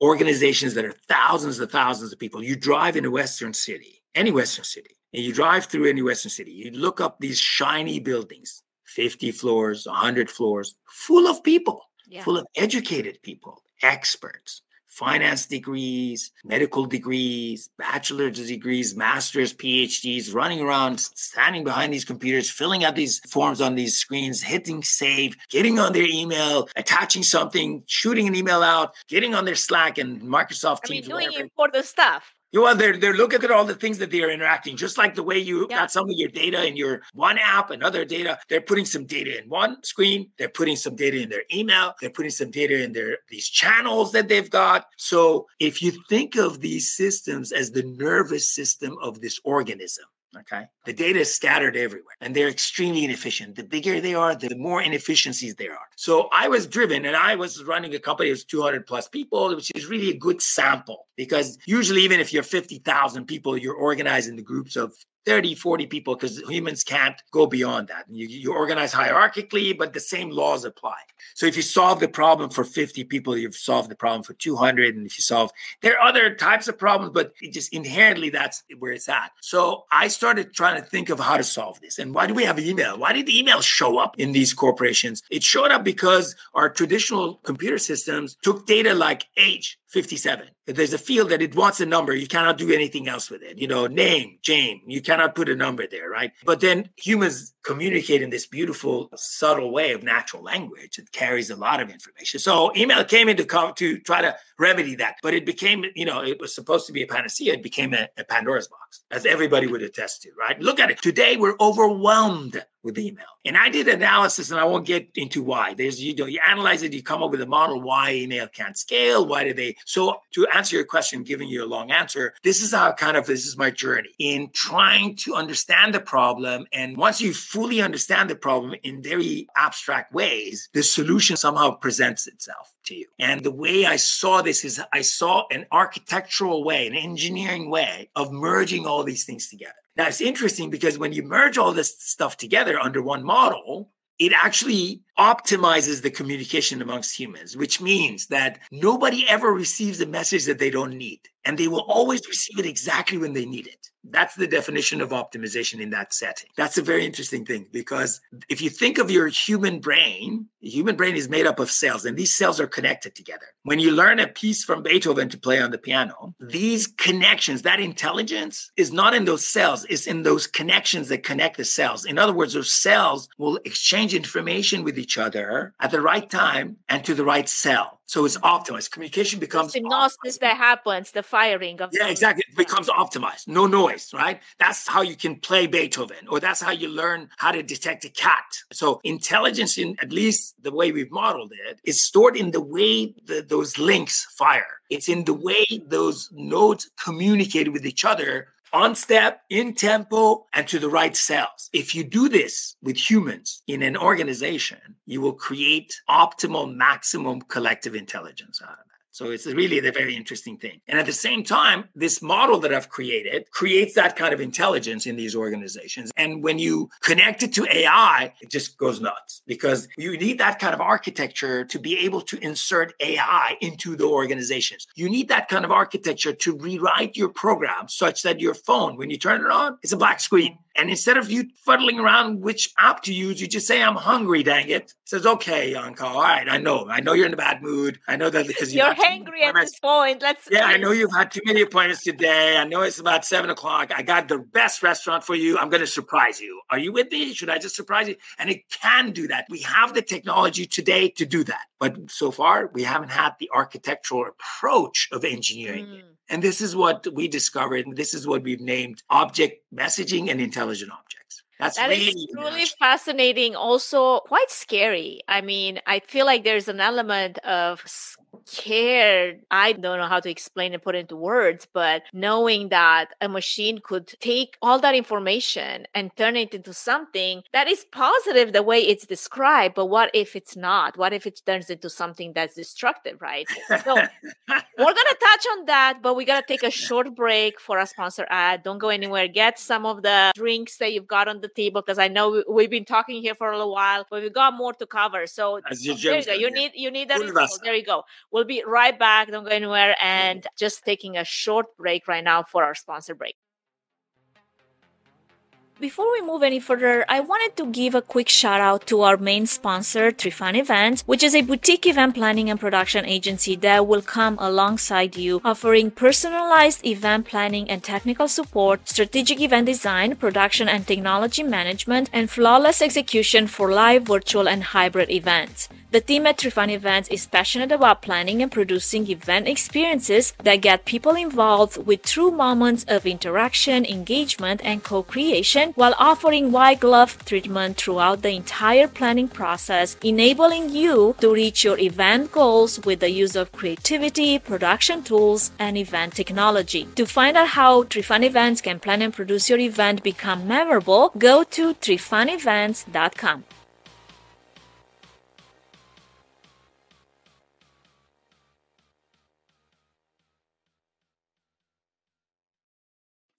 organizations that are thousands of thousands of people. You drive in a Western city, any Western city, and you drive through any Western city, you look up these shiny buildings, 50 floors, 100 floors, full of people, yeah. full of educated people, experts, finance degrees, medical degrees, bachelor's degrees, master's, PhDs, running around, standing behind these computers, filling out these forms on these screens, hitting save, getting on their email, attaching something, shooting an email out, getting on their Slack and Microsoft I mean, Teams. doing important stuff. You know, they're they're looking at all the things that they are interacting, just like the way you yeah. got some of your data in your one app another data. They're putting some data in one screen. They're putting some data in their email. They're putting some data in their these channels that they've got. So if you think of these systems as the nervous system of this organism, Okay. The data is scattered everywhere and they're extremely inefficient. The bigger they are, the more inefficiencies there are. So I was driven and I was running a company of 200 plus people, which is really a good sample because usually, even if you're 50,000 people, you're organized into groups of 30, 40 people because humans can't go beyond that. You, you organize hierarchically, but the same laws apply. So if you solve the problem for 50 people, you've solved the problem for 200. And if you solve, there are other types of problems, but it just inherently that's where it's at. So I started trying to think of how to solve this. And why do we have email? Why did email show up in these corporations? It showed up because our traditional computer systems took data like age, 57. If there's a field that it wants a number, you cannot do anything else with it. You know, name, Jane, you cannot put a number there, right? But then humans communicate in this beautiful, subtle way of natural language. It carries a lot of information. So email came into co- to try to remedy that, but it became, you know, it was supposed to be a panacea. It became a, a Pandora's box, as everybody would attest to, right? Look at it. Today, we're overwhelmed with email. And I did analysis, and I won't get into why. There's you know you analyze it, you come up with a model why email can't scale. Why do they? So to answer your question, giving you a long answer, this is how kind of this is my journey in trying to understand the problem. And once you fully understand the problem in very abstract ways, the solution somehow presents itself to you. And the way I saw this is I saw an architectural way, an engineering way of merging all these things together. Now it's interesting because when you merge all this stuff together under one model, it actually optimizes the communication amongst humans, which means that nobody ever receives a message that they don't need. And they will always receive it exactly when they need it. That's the definition of optimization in that setting. That's a very interesting thing because if you think of your human brain, the human brain is made up of cells and these cells are connected together. When you learn a piece from Beethoven to play on the piano, these connections, that intelligence is not in those cells, it's in those connections that connect the cells. In other words, those cells will exchange information with each other at the right time and to the right cell. So it's optimized. Communication becomes the synopsis that happens, the firing of yeah, exactly. It becomes optimized. No noise, right? That's how you can play Beethoven, or that's how you learn how to detect a cat. So intelligence, in at least the way we've modeled it, is stored in the way the, those links fire. It's in the way those nodes communicate with each other on step, in tempo, and to the right cells. If you do this with humans in an organization, you will create optimal, maximum collective intelligence out of it. So it's really a very interesting thing. And at the same time, this model that I've created creates that kind of intelligence in these organizations. And when you connect it to AI, it just goes nuts because you need that kind of architecture to be able to insert AI into the organizations. You need that kind of architecture to rewrite your program such that your phone, when you turn it on, it's a black screen. And instead of you fuddling around which app to use, you just say, I'm hungry, dang it. it says, okay, Yanko, all right, I know. I know you're in a bad mood. I know that because you are hangry at this point. Let's Yeah, I know you've had too many appointments today. I know it's about seven o'clock. I got the best restaurant for you. I'm gonna surprise you. Are you with me? Should I just surprise you? And it can do that. We have the technology today to do that. But so far, we haven't had the architectural approach of engineering mm. And this is what we discovered. And This is what we've named object messaging and intelligent objects. That's that really is truly fascinating. Also, quite scary. I mean, I feel like there's an element of scared. I don't know how to explain and put into words, but knowing that a machine could take all that information and turn it into something that is positive the way it's described, but what if it's not? What if it turns into something that's destructive, right? So we're gonna touch on that, but we gotta take a short break for a sponsor ad. Don't go anywhere. Get some of the drinks that you've got on the table because I know we've been talking here for a little while, but we've got more to cover. So there you go. You need you need that. There you go. We'll be right back. Don't go anywhere. And just taking a short break right now for our sponsor break. Before we move any further, I wanted to give a quick shout out to our main sponsor, Trifan Events, which is a boutique event planning and production agency that will come alongside you, offering personalized event planning and technical support, strategic event design, production and technology management, and flawless execution for live, virtual, and hybrid events. The team at Trifan Events is passionate about planning and producing event experiences that get people involved with true moments of interaction, engagement, and while offering white glove treatment throughout the entire planning process, enabling you to reach your event goals with the use of creativity, production tools, and event technology. To find out how Trifan Events can plan and produce your event become memorable, go to trifanevents.com.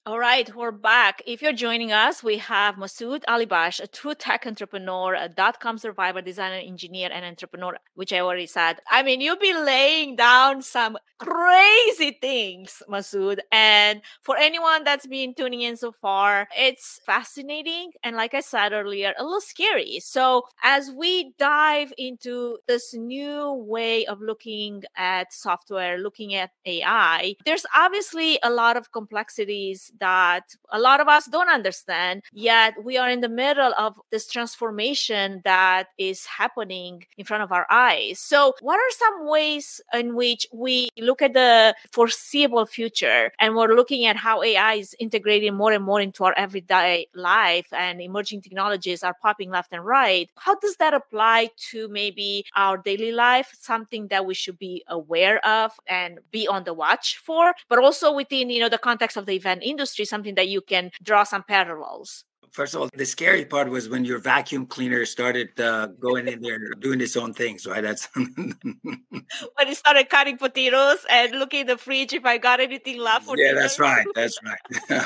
All right, we're back. If you're joining us, we have Massoud Alibakhsh, a true tech entrepreneur, a dot-com survivor, designer, engineer, and entrepreneur, which I already said. I mean, you've been laying down some crazy things, Masood. And for anyone that's been tuning in so far, it's fascinating. And like I said earlier, a little scary. So as we dive into this new way of looking at software, looking at AI, there's obviously a lot of complexities that a lot of us don't understand. Yet we are in the middle of this transformation that is happening in front of our eyes. So, what are some ways in which we look at the foreseeable future and we're looking at how AI is integrating more and more into our everyday life and emerging technologies are popping left and right? How does that apply to maybe our daily life? Something that we should be aware of and be on the watch for, but also within, you know, the context of the event industry industry something that you can draw some parallels? First of all, the scary part was when your vacuum cleaner started uh, going in there doing its own things, right? That's when it started cutting potatoes and looking in the fridge if I got anything left. For yeah, dinner. that's right. That's right.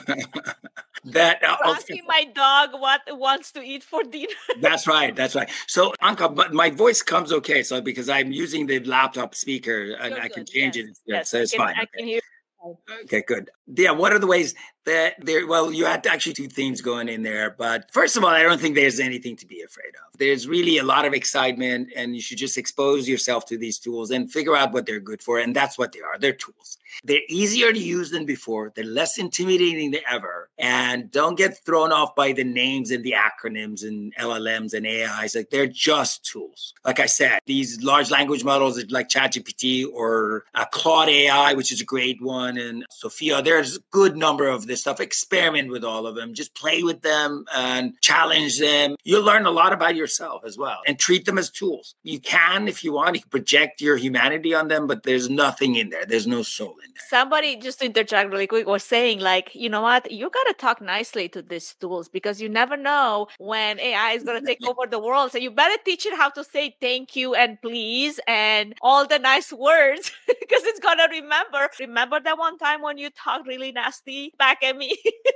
that uh, asking my dog what wants to eat for dinner. that's right. That's right. So, Anca, but my voice comes okay. So because I'm using the laptop speaker and You're I can change yes. it. Yes, so it's can, fine. I okay. can hear. Okay, good. Yeah, what are the ways that there? Well, you had actually two themes going in there, but first of all, I don't think there's anything to be afraid of. There's really a lot of excitement, and you should just expose yourself to these tools and figure out what they're good for. And that's what they are. They're tools. They're easier to use than before. They're less intimidating than ever. And don't get thrown off by the names and the acronyms and LLMs and AIs. Like they're just tools. Like I said, these large language models like ChatGPT or uh, Claude AI, which is a great one, and Sophia. There's a good number of this stuff. Experiment with all of them. Just play with them and challenge them. You'll learn a lot about yourself as well and treat them as tools. You can, if you want, you can project your humanity on them, but there's nothing in there. There's no soul in there. Somebody just to interject really quick was saying, like, you know what? You got to talk nicely to these tools because you never know when AI is going to take over the world. So you better teach it how to say thank you and please and all the nice words because it's going to remember. Remember that one time when you talked really nasty back at me?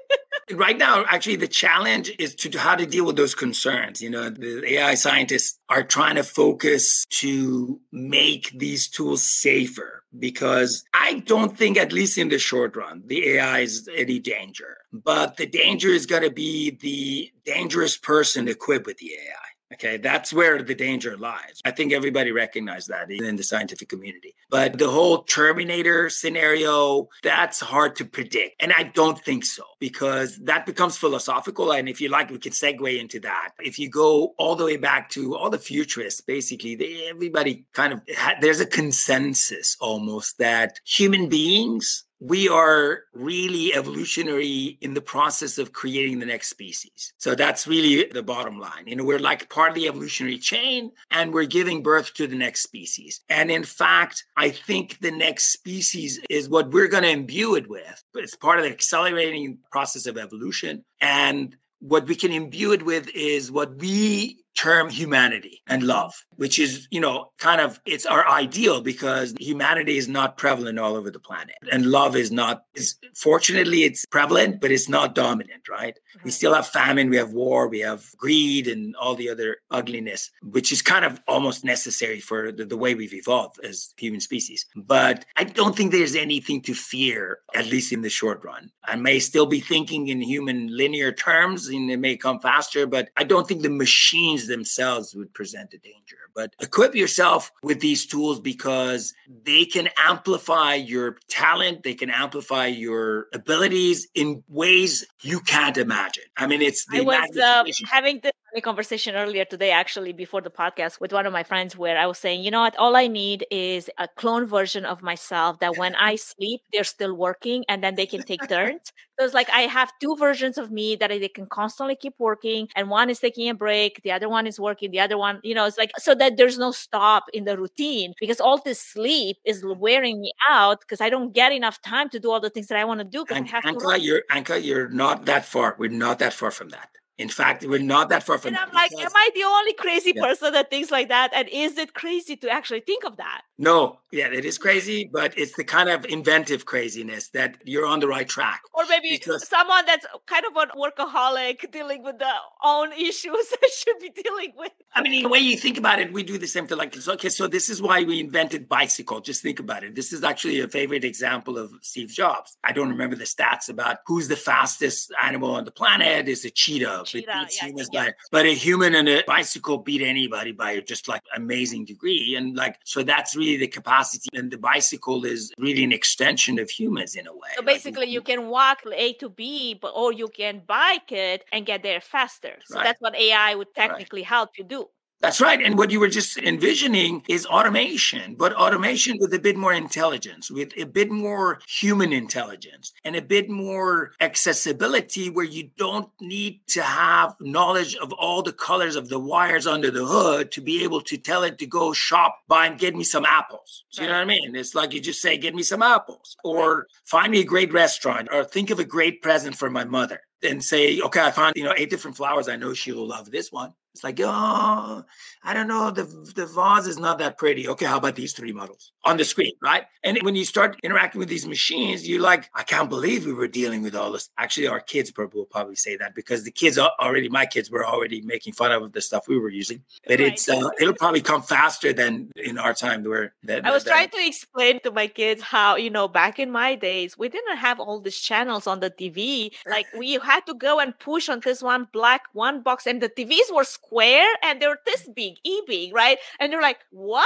right now, actually, the challenge is to how to deal with those concerns. You know, the AI scientists are trying to focus to make these tools safer because I don't think, at least in the short run, the AI is any danger. But the danger is going to be the dangerous person equipped with the AI. Okay, that's where the danger lies. I think everybody recognizes that in the scientific community. But the whole Terminator scenario, that's hard to predict. And I don't think so because that becomes philosophical. And if you like, we can segue into that. If you go all the way back to all the futurists, basically, they, everybody kind of, there's a consensus almost that human beings we are really evolutionary in the process of creating the next species. So that's really the bottom line. You know, we're like part of the evolutionary chain and we're giving birth to the next species. And in fact, I think the next species is what we're going to imbue it with. It's part of the accelerating process of evolution. And what we can imbue it with is what we term humanity and love, which is, you know, kind of it's our ideal because humanity is not prevalent all over the planet. And love is not, is, fortunately, it's prevalent, but it's not dominant, right? We still have famine, we have war, we have greed and all the other ugliness, which is kind of almost necessary for the, the way we've evolved as human species. But I don't think there's anything to fear, at least in the short run. I may still be thinking in human linear terms and it may come faster, but I don't think the machines themselves would present a danger. But equip yourself with these tools because they can amplify your talent, they can amplify your abilities in ways you can't imagine. I mean, it's the I was uh, having this conversation earlier today, actually, before the podcast, with one of my friends, where I was saying, you know what, all I need is a clone version of myself that when I sleep, they're still working and then they can take turns. So it's like I have two versions of me that they can constantly keep working, and one is taking a break, the other one is working, the other one, you know, it's like so that there's no stop in the routine because all this sleep is wearing me out because I don't get enough time to do all the things that I want to do. Because I have Anca, to. You're Anca, you're not that far. We're not that far from that. In fact, we're not that far from. And I'm like, am I the only crazy yeah. person that thinks like that? And is it crazy to actually think of that? No, yeah, it is crazy, but it's the kind of inventive craziness that you're on the right track. Or maybe because... someone that's kind of a workaholic dealing with their own issues that should be dealing with. I mean, the way you think about it, we do the same thing. Like, okay, so this is why we invented bicycle. Just think about it. This is actually a favorite example of Steve Jobs. I don't remember the stats about who's the fastest animal on the planet. Is a cheetah cheetah, yeah, yeah. but a human and a bicycle beat anybody by just like amazing degree. And like, so that's really the capacity. And the bicycle is really an extension of humans in a way. So basically, like, you can walk A to B, but or you can bike it and get there faster. So right. that's what AI would technically right. help you do. That's right. And what you were just envisioning is automation, but automation with a bit more intelligence, with a bit more human intelligence, and a bit more accessibility where you don't need to have knowledge of all the colors of the wires under the hood to be able to tell it to go shop, buy, and get me some apples. So you know what I mean? It's like you just say, get me some apples, or find me a great restaurant, or think of a great present for my mother and say, okay, I found, you know, eight different flowers. I know she will love this one. It's like, oh, I don't know. The, the vase is not that pretty. Okay, how about these three models on the screen, right? And when you start interacting with these machines, you're like, I can't believe we were dealing with all this. Actually, our kids probably will probably say that because the kids already, my kids were already making fun of the stuff we were using. But right. it's uh, it'll probably come faster than in our time. Where that, I was that, trying to explain to my kids how you know back in my days we didn't have all these channels on the TV. Like we had to go and push on this one black one box, and the TVs were square and they're this big, e big, right? And they're like, what?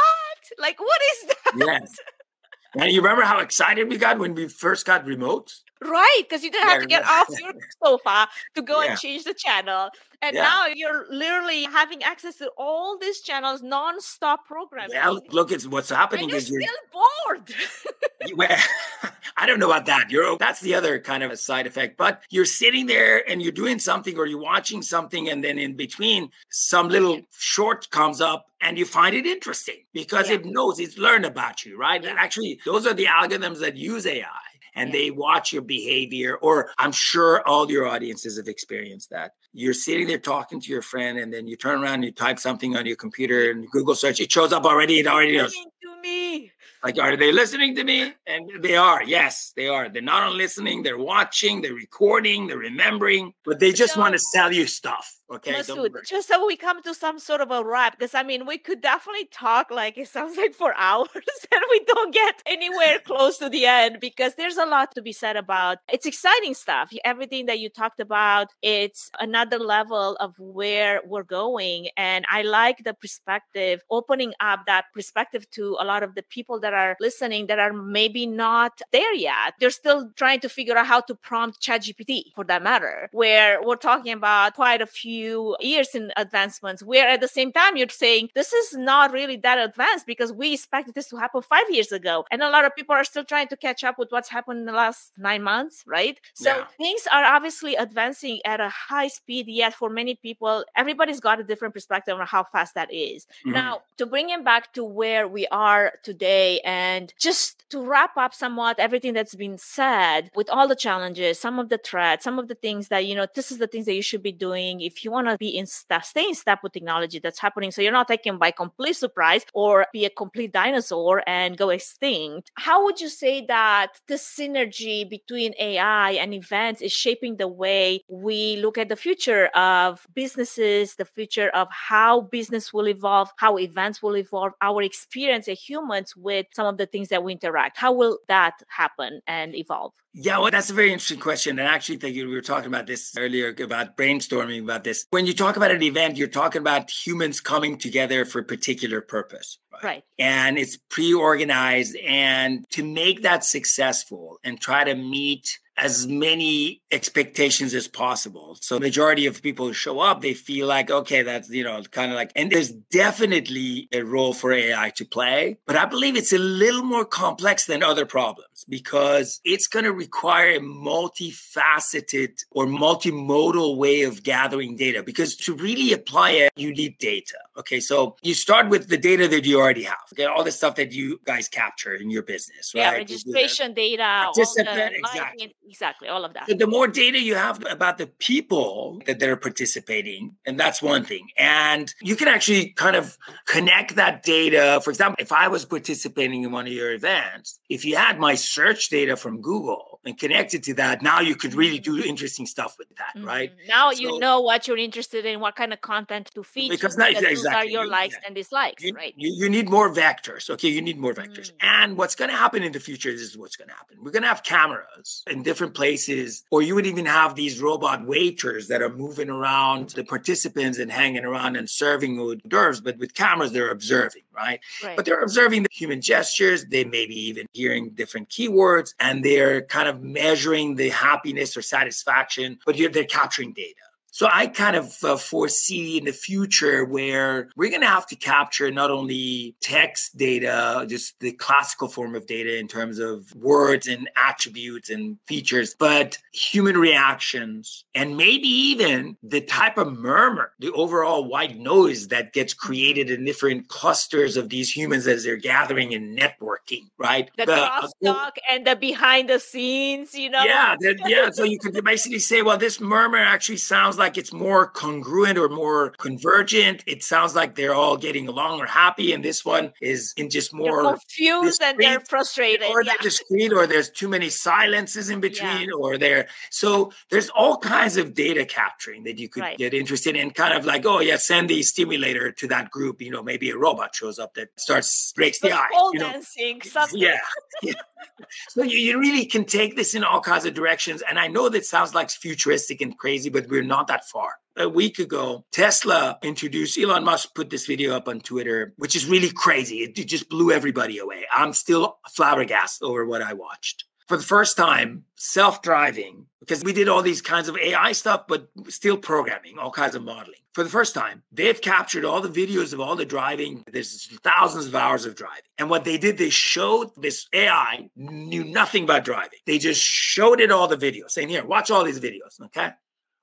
Like, what is that? Yes. And you remember how excited we got when we first got remotes? Right, because you didn't yeah, have to get off your sofa to go yeah. and change the channel. And yeah. now you're literally having access to all these channels non-stop programming. Well, look, it's what's happening and you're is you're still bored. well, I don't know about that. You're that's the other kind of a side effect. But you're sitting there and you're doing something or you're watching something, and then in between some little short comes up and you find it interesting because yeah. it knows it's learned about you, right? Yeah. And actually, those are the algorithms that use AI and yeah. they watch your behavior. Or I'm sure all your audiences have experienced that. You're sitting there talking to your friend, and then you turn around and you type something on your computer and Google search, it shows up already. It already knows. To me. Like, are they listening to me? And they are. Yes, they are. They're not only listening, they're watching, they're recording, they're remembering, but they just want to sell you stuff. Okay. Massoud, just so we come to some sort of a wrap, because I mean, we could definitely talk like it sounds like for hours and we don't get anywhere close to the end because there's a lot to be said about it's exciting stuff. Everything that you talked about, it's another level of where we're going. And I like the perspective, opening up that perspective to a lot of the people that are listening that are maybe not there yet. They're still trying to figure out how to prompt ChatGPT for that matter, where we're talking about quite a few few years in advancements, where at the same time you're saying this is not really that advanced because we expected this to happen five years ago. And a lot of people are still trying to catch up with what's happened in the last nine months, right? So yeah. things are obviously advancing at a high speed, yet for many people, everybody's got a different perspective on how fast that is. Mm-hmm. Now, to bring him back to where we are today and just to wrap up somewhat everything that's been said with all the challenges, some of the threats, some of the things that, you know, this is the things that you should be doing if you want to be in step, stay in step with technology that's happening. So you're not taken by complete surprise or be a complete dinosaur and go extinct. How would you say that the synergy between AI and events is shaping the way we look at the future of businesses, the future of how business will evolve, how events will evolve, our experience as humans with some of the things that we interact? How will that happen and evolve? Yeah, well, that's a very interesting question. And actually, think we were talking about this earlier about brainstorming about this. When you talk about an event, you're talking about humans coming together for a particular purpose. Right. right. And it's pre organized. And to make that successful and try to meet as many expectations as possible. So majority of people who show up, they feel like, okay, that's, you know, kind of like, and there's definitely a role for AI to play, but I believe it's a little more complex than other problems because it's going to require a multifaceted or multimodal way of gathering data because to really apply it, you need data. Okay. So you start with the data that you already have. Okay. All the stuff that you guys capture in your business, right? Yeah, registration data, all the exactly exactly all of that. So the more data you have about the people that they're participating and that's one thing and you can actually kind of connect that data. For example if i was participating in one of your events if you had my search data from google and connected to that now you could really do interesting stuff with that mm-hmm. right now so, you know what you're interested in what kind of content to feed. because now, exactly. are your likes yeah. and dislikes you, right you, you, need more vectors okay you need more vectors mm. and what's going to happen in the future is what's going to happen we're going to have cameras in different different places, or you would even have these robot waiters that are moving around the participants and hanging around and serving hors d'oeuvres, but with cameras, they're observing, right? right? But they're observing the human gestures, they may be even hearing different keywords, and they're kind of measuring the happiness or satisfaction, but they're capturing data. So I kind of uh, foresee in the future where we're going to have to capture not only text data, just the classical form of data in terms of words and attributes and features, but human reactions and maybe even the type of murmur, the overall white noise that gets created in different clusters of these humans as they're gathering and networking, right? The, the uh, crosstalk uh, and the behind the scenes, you know? Yeah, the, yeah. So you could basically say, well, this murmur actually sounds like like it's more congruent or more convergent. It sounds like they're all getting along or happy. And this one is in just more they're confused discreet, and they're frustrated. Or yeah. they're discreet, or there's too many silences in between, yeah. or there. So there's all kinds of data capturing that you could right. get interested in. Kind of like, oh yeah, send the stimulator to that group. You know, maybe a robot shows up that starts breaks the, the ice. You know? dancing, something. Yeah. yeah. so you, you really can take this in all kinds of directions. And I know that sounds like futuristic and crazy, but we're not that that far. A week ago, Tesla introduced, Elon Musk put this video up on Twitter, which is really crazy. It, it just blew everybody away. I'm still flabbergasted over what I watched. For the first time, self driving, because we did all these kinds of AI stuff, but still programming, all kinds of modeling. For the first time, they've captured all the videos of all the driving. There's thousands of hours of driving. And what they did, they showed this AI knew nothing about driving. They just showed it all the videos, saying, Here, watch all these videos. Okay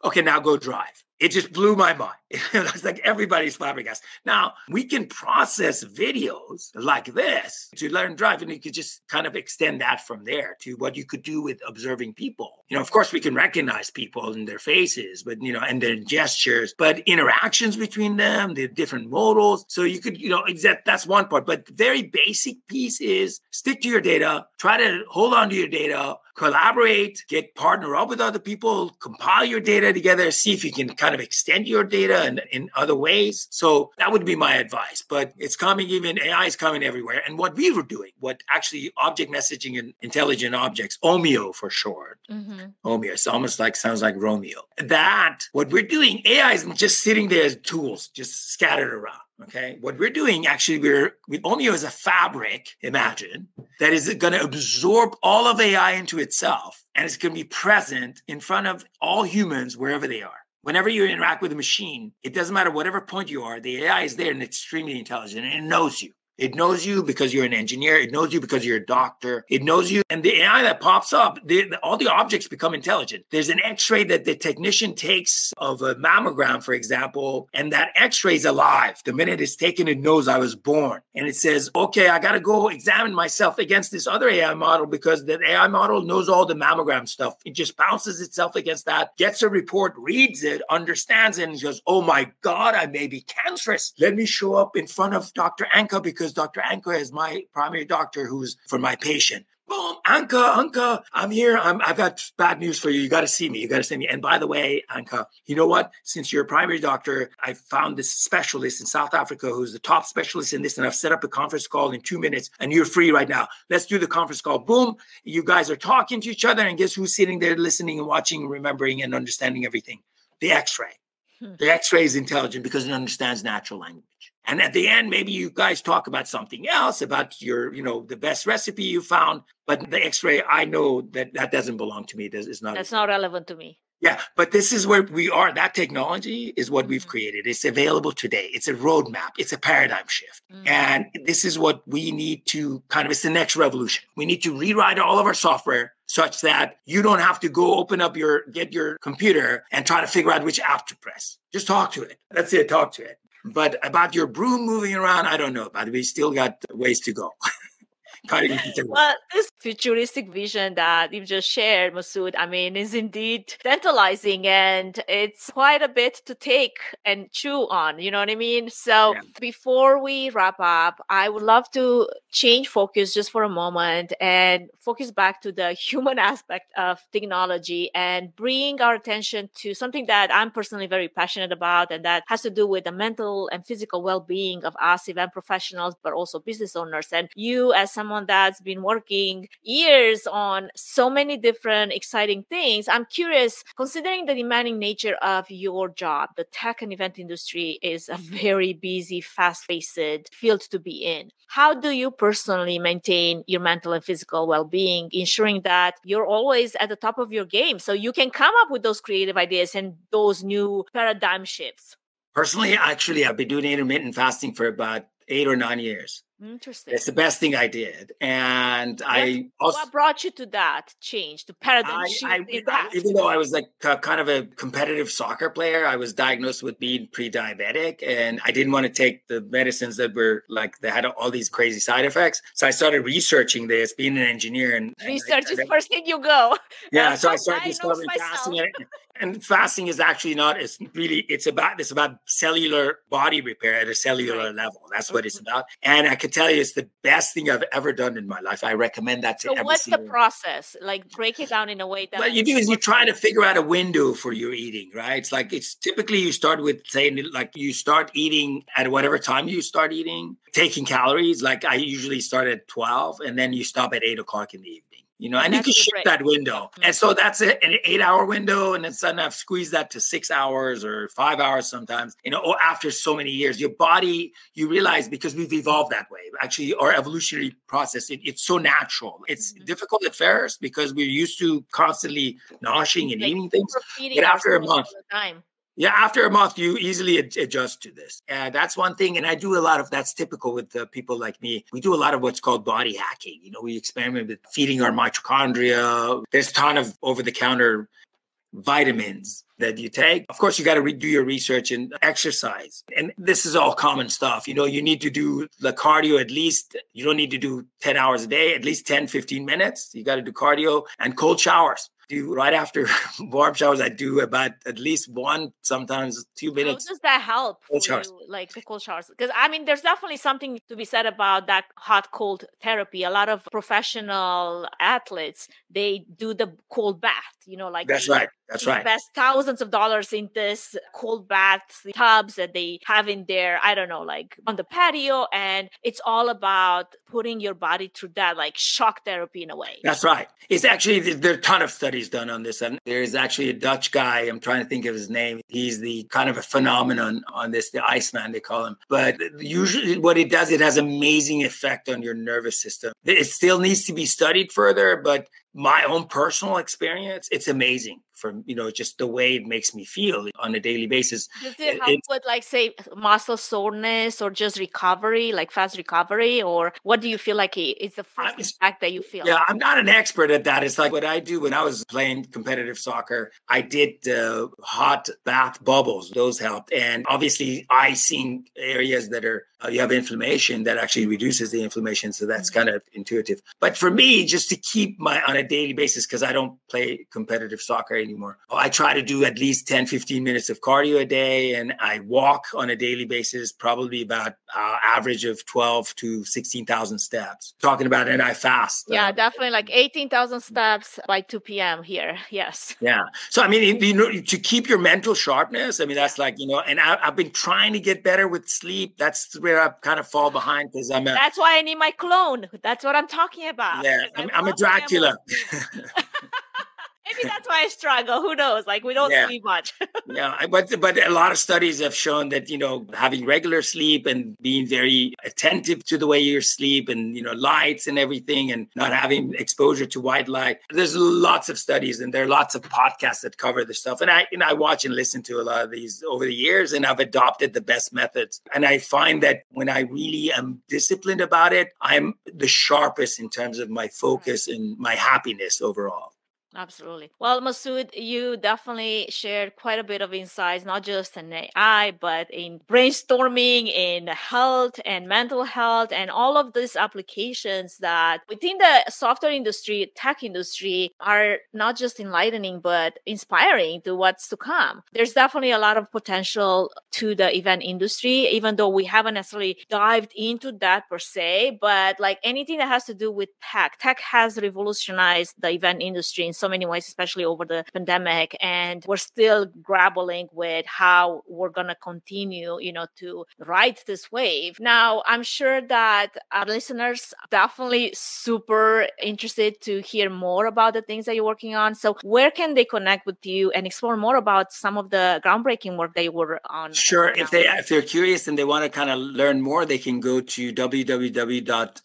okay, now go drive it just blew my mind. it's like everybody's flabbergasted. Now we can process videos like this to learn drive, and you could just kind of extend that from there to what you could do with observing people. You know, of course, we can recognize people and their faces, but you know, and their gestures, but interactions between them, the different modals. So you could, you know, that that's one part. But very basic piece is stick to your data, try to hold on to your data, collaborate, get partner up with other people, compile your data together, see if you can kind of extend your data in, in other ways. So that would be my advice. But it's coming even, AI is coming everywhere. And what we were doing, what actually object messaging and intelligent objects, OMIO for short, mm-hmm. OMIO, it's almost like sounds like Romeo. That, what we're doing, AI isn't just sitting there as tools, just scattered around. Okay. What we're doing actually, we're with Omio as a fabric, imagine, that is going to absorb all of AI into itself and it's going to be present in front of all humans wherever they are whenever you interact with a machine, it doesn't matter whatever point you are, the AI is there and extremely intelligent and it knows you. It knows you because you're an engineer. It knows you because you're a doctor. It knows you. And the AI that pops up, all the objects become intelligent. There's an x ray that the technician takes of a mammogram, for example, and that x ray is alive. The minute it's taken, it knows I was born. And it says, okay, I got to go examine myself against this other AI model because the AI model knows all the mammogram stuff. It just bounces itself against that, gets a report, reads it, understands it, and goes, oh my God, I may be cancerous. Let me show up in front of Dr. Anca because because Dr. Anca is my primary doctor who's for my patient. Boom, Anca, Anca, I'm here. I'm, I've got bad news for you. You got to see me. You got to see me. And by the way, Anca, you know what? Since you're a primary doctor, I found this specialist in South Africa who's the top specialist in this, and I've set up a conference call in two minutes, and you're free right now. Let's do the conference call. Boom, you guys are talking to each other, and guess who's sitting there listening and watching, remembering, and understanding everything? The X-ray. Hmm. The X-ray is intelligent because it understands natural language. And at the end, maybe you guys talk about something else, about your, you know, the best recipe you found. But the X-ray, I know that that doesn't belong to me. It's not. That's not relevant to me. Yeah, but this is where we are. That technology is what we've mm-hmm. created. It's available today. It's a roadmap. It's a paradigm shift. Mm-hmm. And this is what we need to kind of, it's the next revolution. We need to rewrite all of our software such that you don't have to go open up your, get your computer and try to figure out which app to press. Just talk to it. That's it. Talk to it. But about your broom moving around, I don't know. But we still got ways to go. well, this futuristic vision that you've just shared, Massoud, I mean, is indeed tantalizing and it's quite a bit to take and chew on. You know what I mean? So yeah. before we wrap up, I would love to change focus just for a moment and focus back to the human aspect of technology and bring our attention to something that I'm personally very passionate about, and that has to do with the mental and physical well being of us event professionals, but also business owners. And you, as someone someone that's been working years on so many different exciting things, I'm curious, considering the demanding nature of your job, the tech and event industry is a mm-hmm. very busy, fast paced field to be in. How do you personally maintain your mental and physical well being, ensuring that you're always at the top of your game so you can come up with those creative ideas and those new paradigm shifts? Personally, actually, I've been doing intermittent fasting for about eight or nine years. Interesting. It's the best thing I did, and what, I also, what brought you to that change, to paradigm I, shift? I, I, even though I was like a, kind of a competitive soccer player, I was diagnosed with being pre-diabetic, and I didn't want to take the medicines that were like they had all these crazy side effects. So I started researching this, being an engineer, and research and is first thing you go. Yeah, so I started discovering fasting, and, fasting is actually not. It's really it's about it's about cellular body repair at a cellular level. That's what it's mm-hmm. about, and I can tell you it's the best thing I've ever done in my life. I recommend that to so what's the process? Like break it down in a way that what you do is you try to figure out a window for your eating, right? It's like it's typically you start with saying like you start eating at whatever time you start eating, taking calories. Like I usually start at 12 and then you stop at eight o'clock in the evening you know, and, and you can shift that window. And so that's it, an eight hour window. And then suddenly I've squeezed that to six hours or five hours sometimes, you know, after so many years, your body, you realize because we've evolved that way, actually, our evolutionary process, it, it's so natural. It's mm-hmm. difficult at first because we're used to constantly noshing and like eating things. But after a month, time. Yeah, after a month, you easily ad- adjust to this. And that's one thing. And I do a lot of that's typical with the people like me. We do a lot of what's called body hacking. You know, we experiment with feeding our mitochondria. There's a ton of over the counter vitamins that you take. Of course, you got to re- do your research and exercise. And this is all common stuff. You know, you need to do the cardio at least, you don't need to do 10 hours a day, at least 10, 15 minutes. You got to do cardio and cold showers do right after warm showers. I do about at least one, sometimes two minutes. How does that help? Cold showers. You, like the cold showers, because I mean, there's definitely something to be said about that hot cold therapy. A lot of professional athletes they do the cold bath. You know, like that's right. That's right. Invest thousands of dollars in this cold bath tubs that they have in there. I don't know, like on the patio, and it's all about putting your body through that, like shock therapy in a way. That's right. It's actually there are a ton of studies done on this, and there's actually a Dutch guy. I'm trying to think of his name. He's the kind of a phenomenon on this, the Iceman they call him. But usually, what it does, it has amazing effect on your nervous system. It still needs to be studied further, but my own personal experience, it's amazing from you know just the way it makes me feel on a daily basis. Does it help with like say muscle soreness or just recovery, like fast recovery, or what do you feel like it's the first impact that you feel? Yeah, I'm not an expert at that. It's like what I do when I was playing competitive soccer. I did uh, hot bath bubbles; those helped, and obviously icing areas that are uh, you have inflammation that actually reduces the inflammation. So that's mm-hmm. kind of intuitive. But for me, just to keep my on a daily basis because I don't play competitive soccer anymore. I try to do at least 10, 15 minutes of cardio a day and I walk on a daily basis, probably about uh, average of 12 to 16,000 steps. Talking about and I fast. Yeah, uh, definitely like 18,000 steps by 2 p.m. here. Yes. Yeah. So, I mean, you know, to keep your mental sharpness, I mean, that's like, you know, and I, I've been trying to get better with sleep. That's where I kind of fall behind because I'm a. That's why I need my clone. That's what I'm talking about. Yeah, I'm, I'm a Dracula. Maybe that's why I struggle. Who knows? Like we don't yeah. sleep much. yeah, but but a lot of studies have shown that you know having regular sleep and being very attentive to the way you sleep and you know lights and everything and not having exposure to white light. There's lots of studies and there are lots of podcasts that cover this stuff. And I and I watch and listen to a lot of these over the years and I've adopted the best methods. And I find that when I really am disciplined about it, I'm the sharpest in terms of my focus and my happiness overall. Absolutely. Well, Massoud, you definitely shared quite a bit of insights, not just in AI, but in brainstorming, in health and mental health, and all of these applications that within the software industry, tech industry are not just enlightening, but inspiring to what's to come. There's definitely a lot of potential to the event industry, even though we haven't necessarily dived into that per se, but like anything that has to do with tech, tech has revolutionized the event industry in so so many ways, especially over the pandemic. And we're still grappling with how we're going to continue, you know, to ride this wave. Now, I'm sure that our listeners definitely super interested to hear more about the things that you're working on. So, where can they connect with you and explore more about some of the groundbreaking work that you were on? Sure. If they if they're curious and they want to kind of learn more, they can go to www.omadeus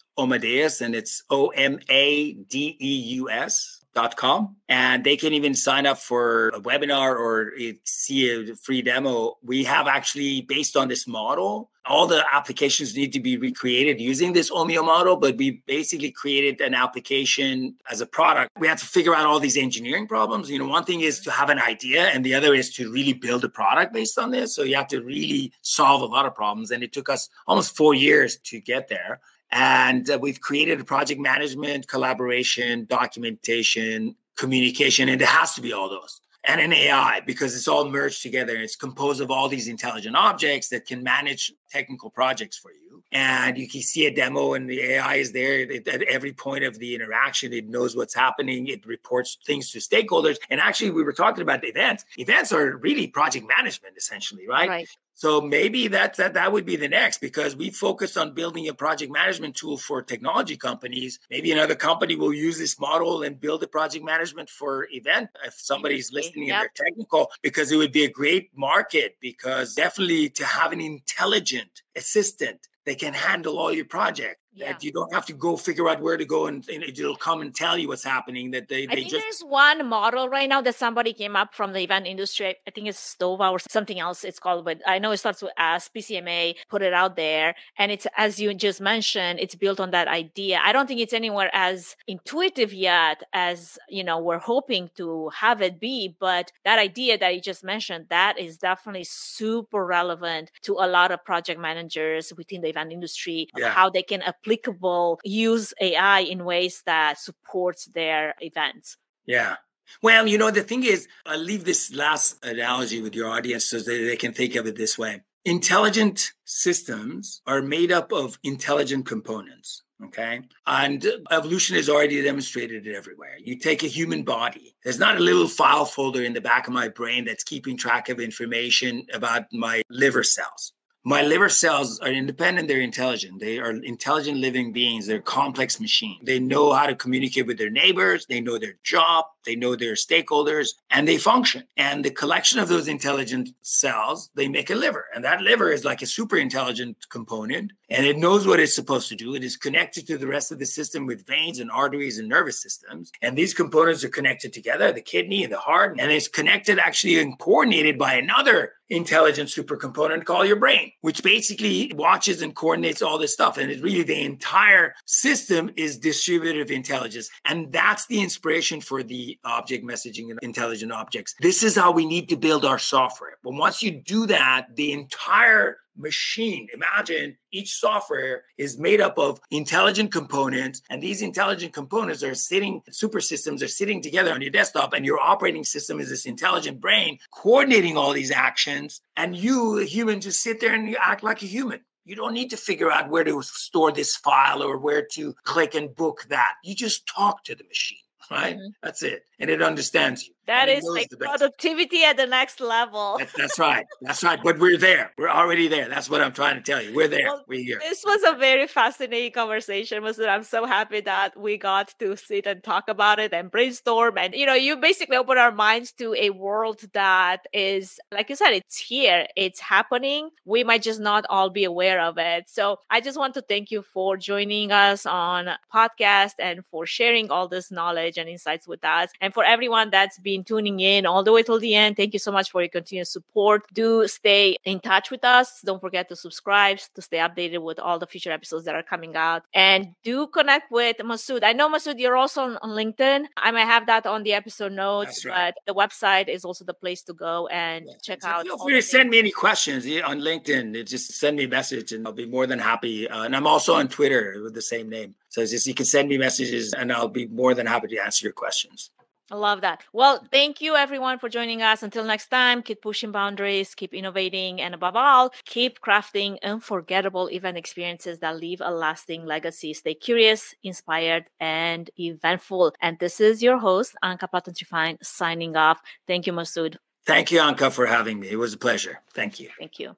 and it's O M A D E U S com and they can even sign up for a webinar or see a free demo. We have actually based on this model all the applications need to be recreated using this omio model but we basically created an application as a product. We had to figure out all these engineering problems. You know one thing is to have an idea and the other is to really build a product based on this. So you have to really solve a lot of problems and it took us almost four years to get there and uh, we've created a project management, collaboration, documentation, communication, and it has to be all those. And an AI because it's all merged together. It's composed of all these intelligent objects that can manage technical projects for you. And you can see a demo, and the AI is there it, at every point of the interaction. It knows what's happening. It reports things to stakeholders. And actually, we were talking about events. Events are really project management, essentially, right? Right. So maybe that, that that would be the next because we focus on building a project management tool for technology companies. Maybe another company will use this model and build a project management for event if somebody's listening yep. and they're technical because it would be a great market because definitely to have an intelligent assistant that can handle all your project yeah. that you don't have to go figure out where to go and, and, it'll come and tell you what's happening that they, they I think just there's one model right now that somebody came up from the event industry i think it's stova or something else it's called but i know it starts with s pcma put it out there and it's as you just mentioned it's built on that idea i don't think it's anywhere as intuitive yet as you know we're hoping to have it be but that idea that you just mentioned that is definitely super relevant to a lot of project managers within the event industry yeah. how they can applicable use AI in ways that supports their events. Yeah. Well, you know, the thing is, I'll leave this last analogy with your audience so that they can think of it this way. Intelligent systems are made up of intelligent components. Okay. And evolution has already demonstrated it everywhere. You take a human body, there's not a little file folder in the back of my brain that's keeping track of information about my liver cells My liver cells are independent, they're intelligent. They are intelligent living beings, they're complex machines. They know how to communicate with their neighbors, they know their job, they know their stakeholders, and they function. And the collection of those intelligent cells, they make a liver. And that liver is like a super intelligent component, and it knows what it's supposed to do. It is connected to the rest of the system with veins and arteries and nervous systems. And these components are connected together, the kidney and the heart, and it's connected actually and coordinated by another intelligent supercomponent called your brain, which basically watches and coordinates all this stuff. And it's really the entire system is distributive intelligence. And that's the inspiration for the object messaging and intelligent objects. This is how we need to build our software. But once you do that, the entire machine. Imagine each software is made up of intelligent components, and these intelligent components are sitting, super systems are sitting together on your desktop, and your operating system is this intelligent brain coordinating all these actions. And you, a human, just sit there and you act like a human. You don't need to figure out where to store this file or where to click and book that. You just talk to the machine, right? Mm-hmm. That's it. And it understands you. That is like productivity at the next level. That, that's right. That's right. But we're there. We're already there. That's what I'm trying to tell you. We're there. Well, we're here. This was a very fascinating conversation, Massoud. I'm so happy that we got to sit and talk about it and brainstorm. And, you know, you basically open our minds to a world that is, like you said, it's here, it's happening. We might just not all be aware of it. So I just want to thank you for joining us on podcast and for sharing all this knowledge and insights with us. And for everyone that's been been tuning in all the way till the end. Thank you so much for your continued support. Do stay in touch with us. Don't forget to subscribe to stay updated with all the future episodes that are coming out. And do connect with Massoud. I know, Massoud, you're also on, on LinkedIn. I might have that on the episode notes, right. but the website is also the place to go and yeah. check so out. Feel free to send me any questions on LinkedIn. Just send me a message and I'll be more than happy. Uh, and I'm also on Twitter with the same name. So just you can send me messages and I'll be more than happy to answer your questions. I love that. Well, thank you everyone for joining us. Until next time, keep pushing boundaries, keep innovating, and above all, keep crafting unforgettable event experiences that leave a lasting legacy. Stay curious, inspired, and eventful. And this is your host, Anca Platon Trifan, signing off. Thank you, Massoud. Thank you, Anca, for having me. It was a pleasure. Thank you. Thank you.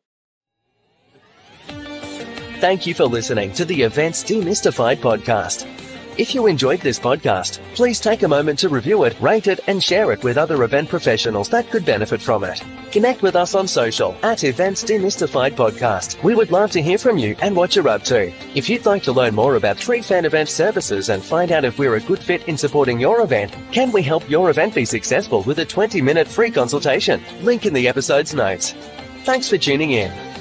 Thank you for listening to the Events Demystified podcast. If you enjoyed this podcast, please take a moment to review it, rate it, and share it with other event professionals that could benefit from it. Connect with us on social at Events Demystified Podcast. We would love to hear from you and what you're up to. If you'd like to learn more about Trifan Event services and find out if we're a good fit in supporting your event, can we help your event be successful with a 20 minute free consultation? Link in the episode's notes. Thanks for tuning in.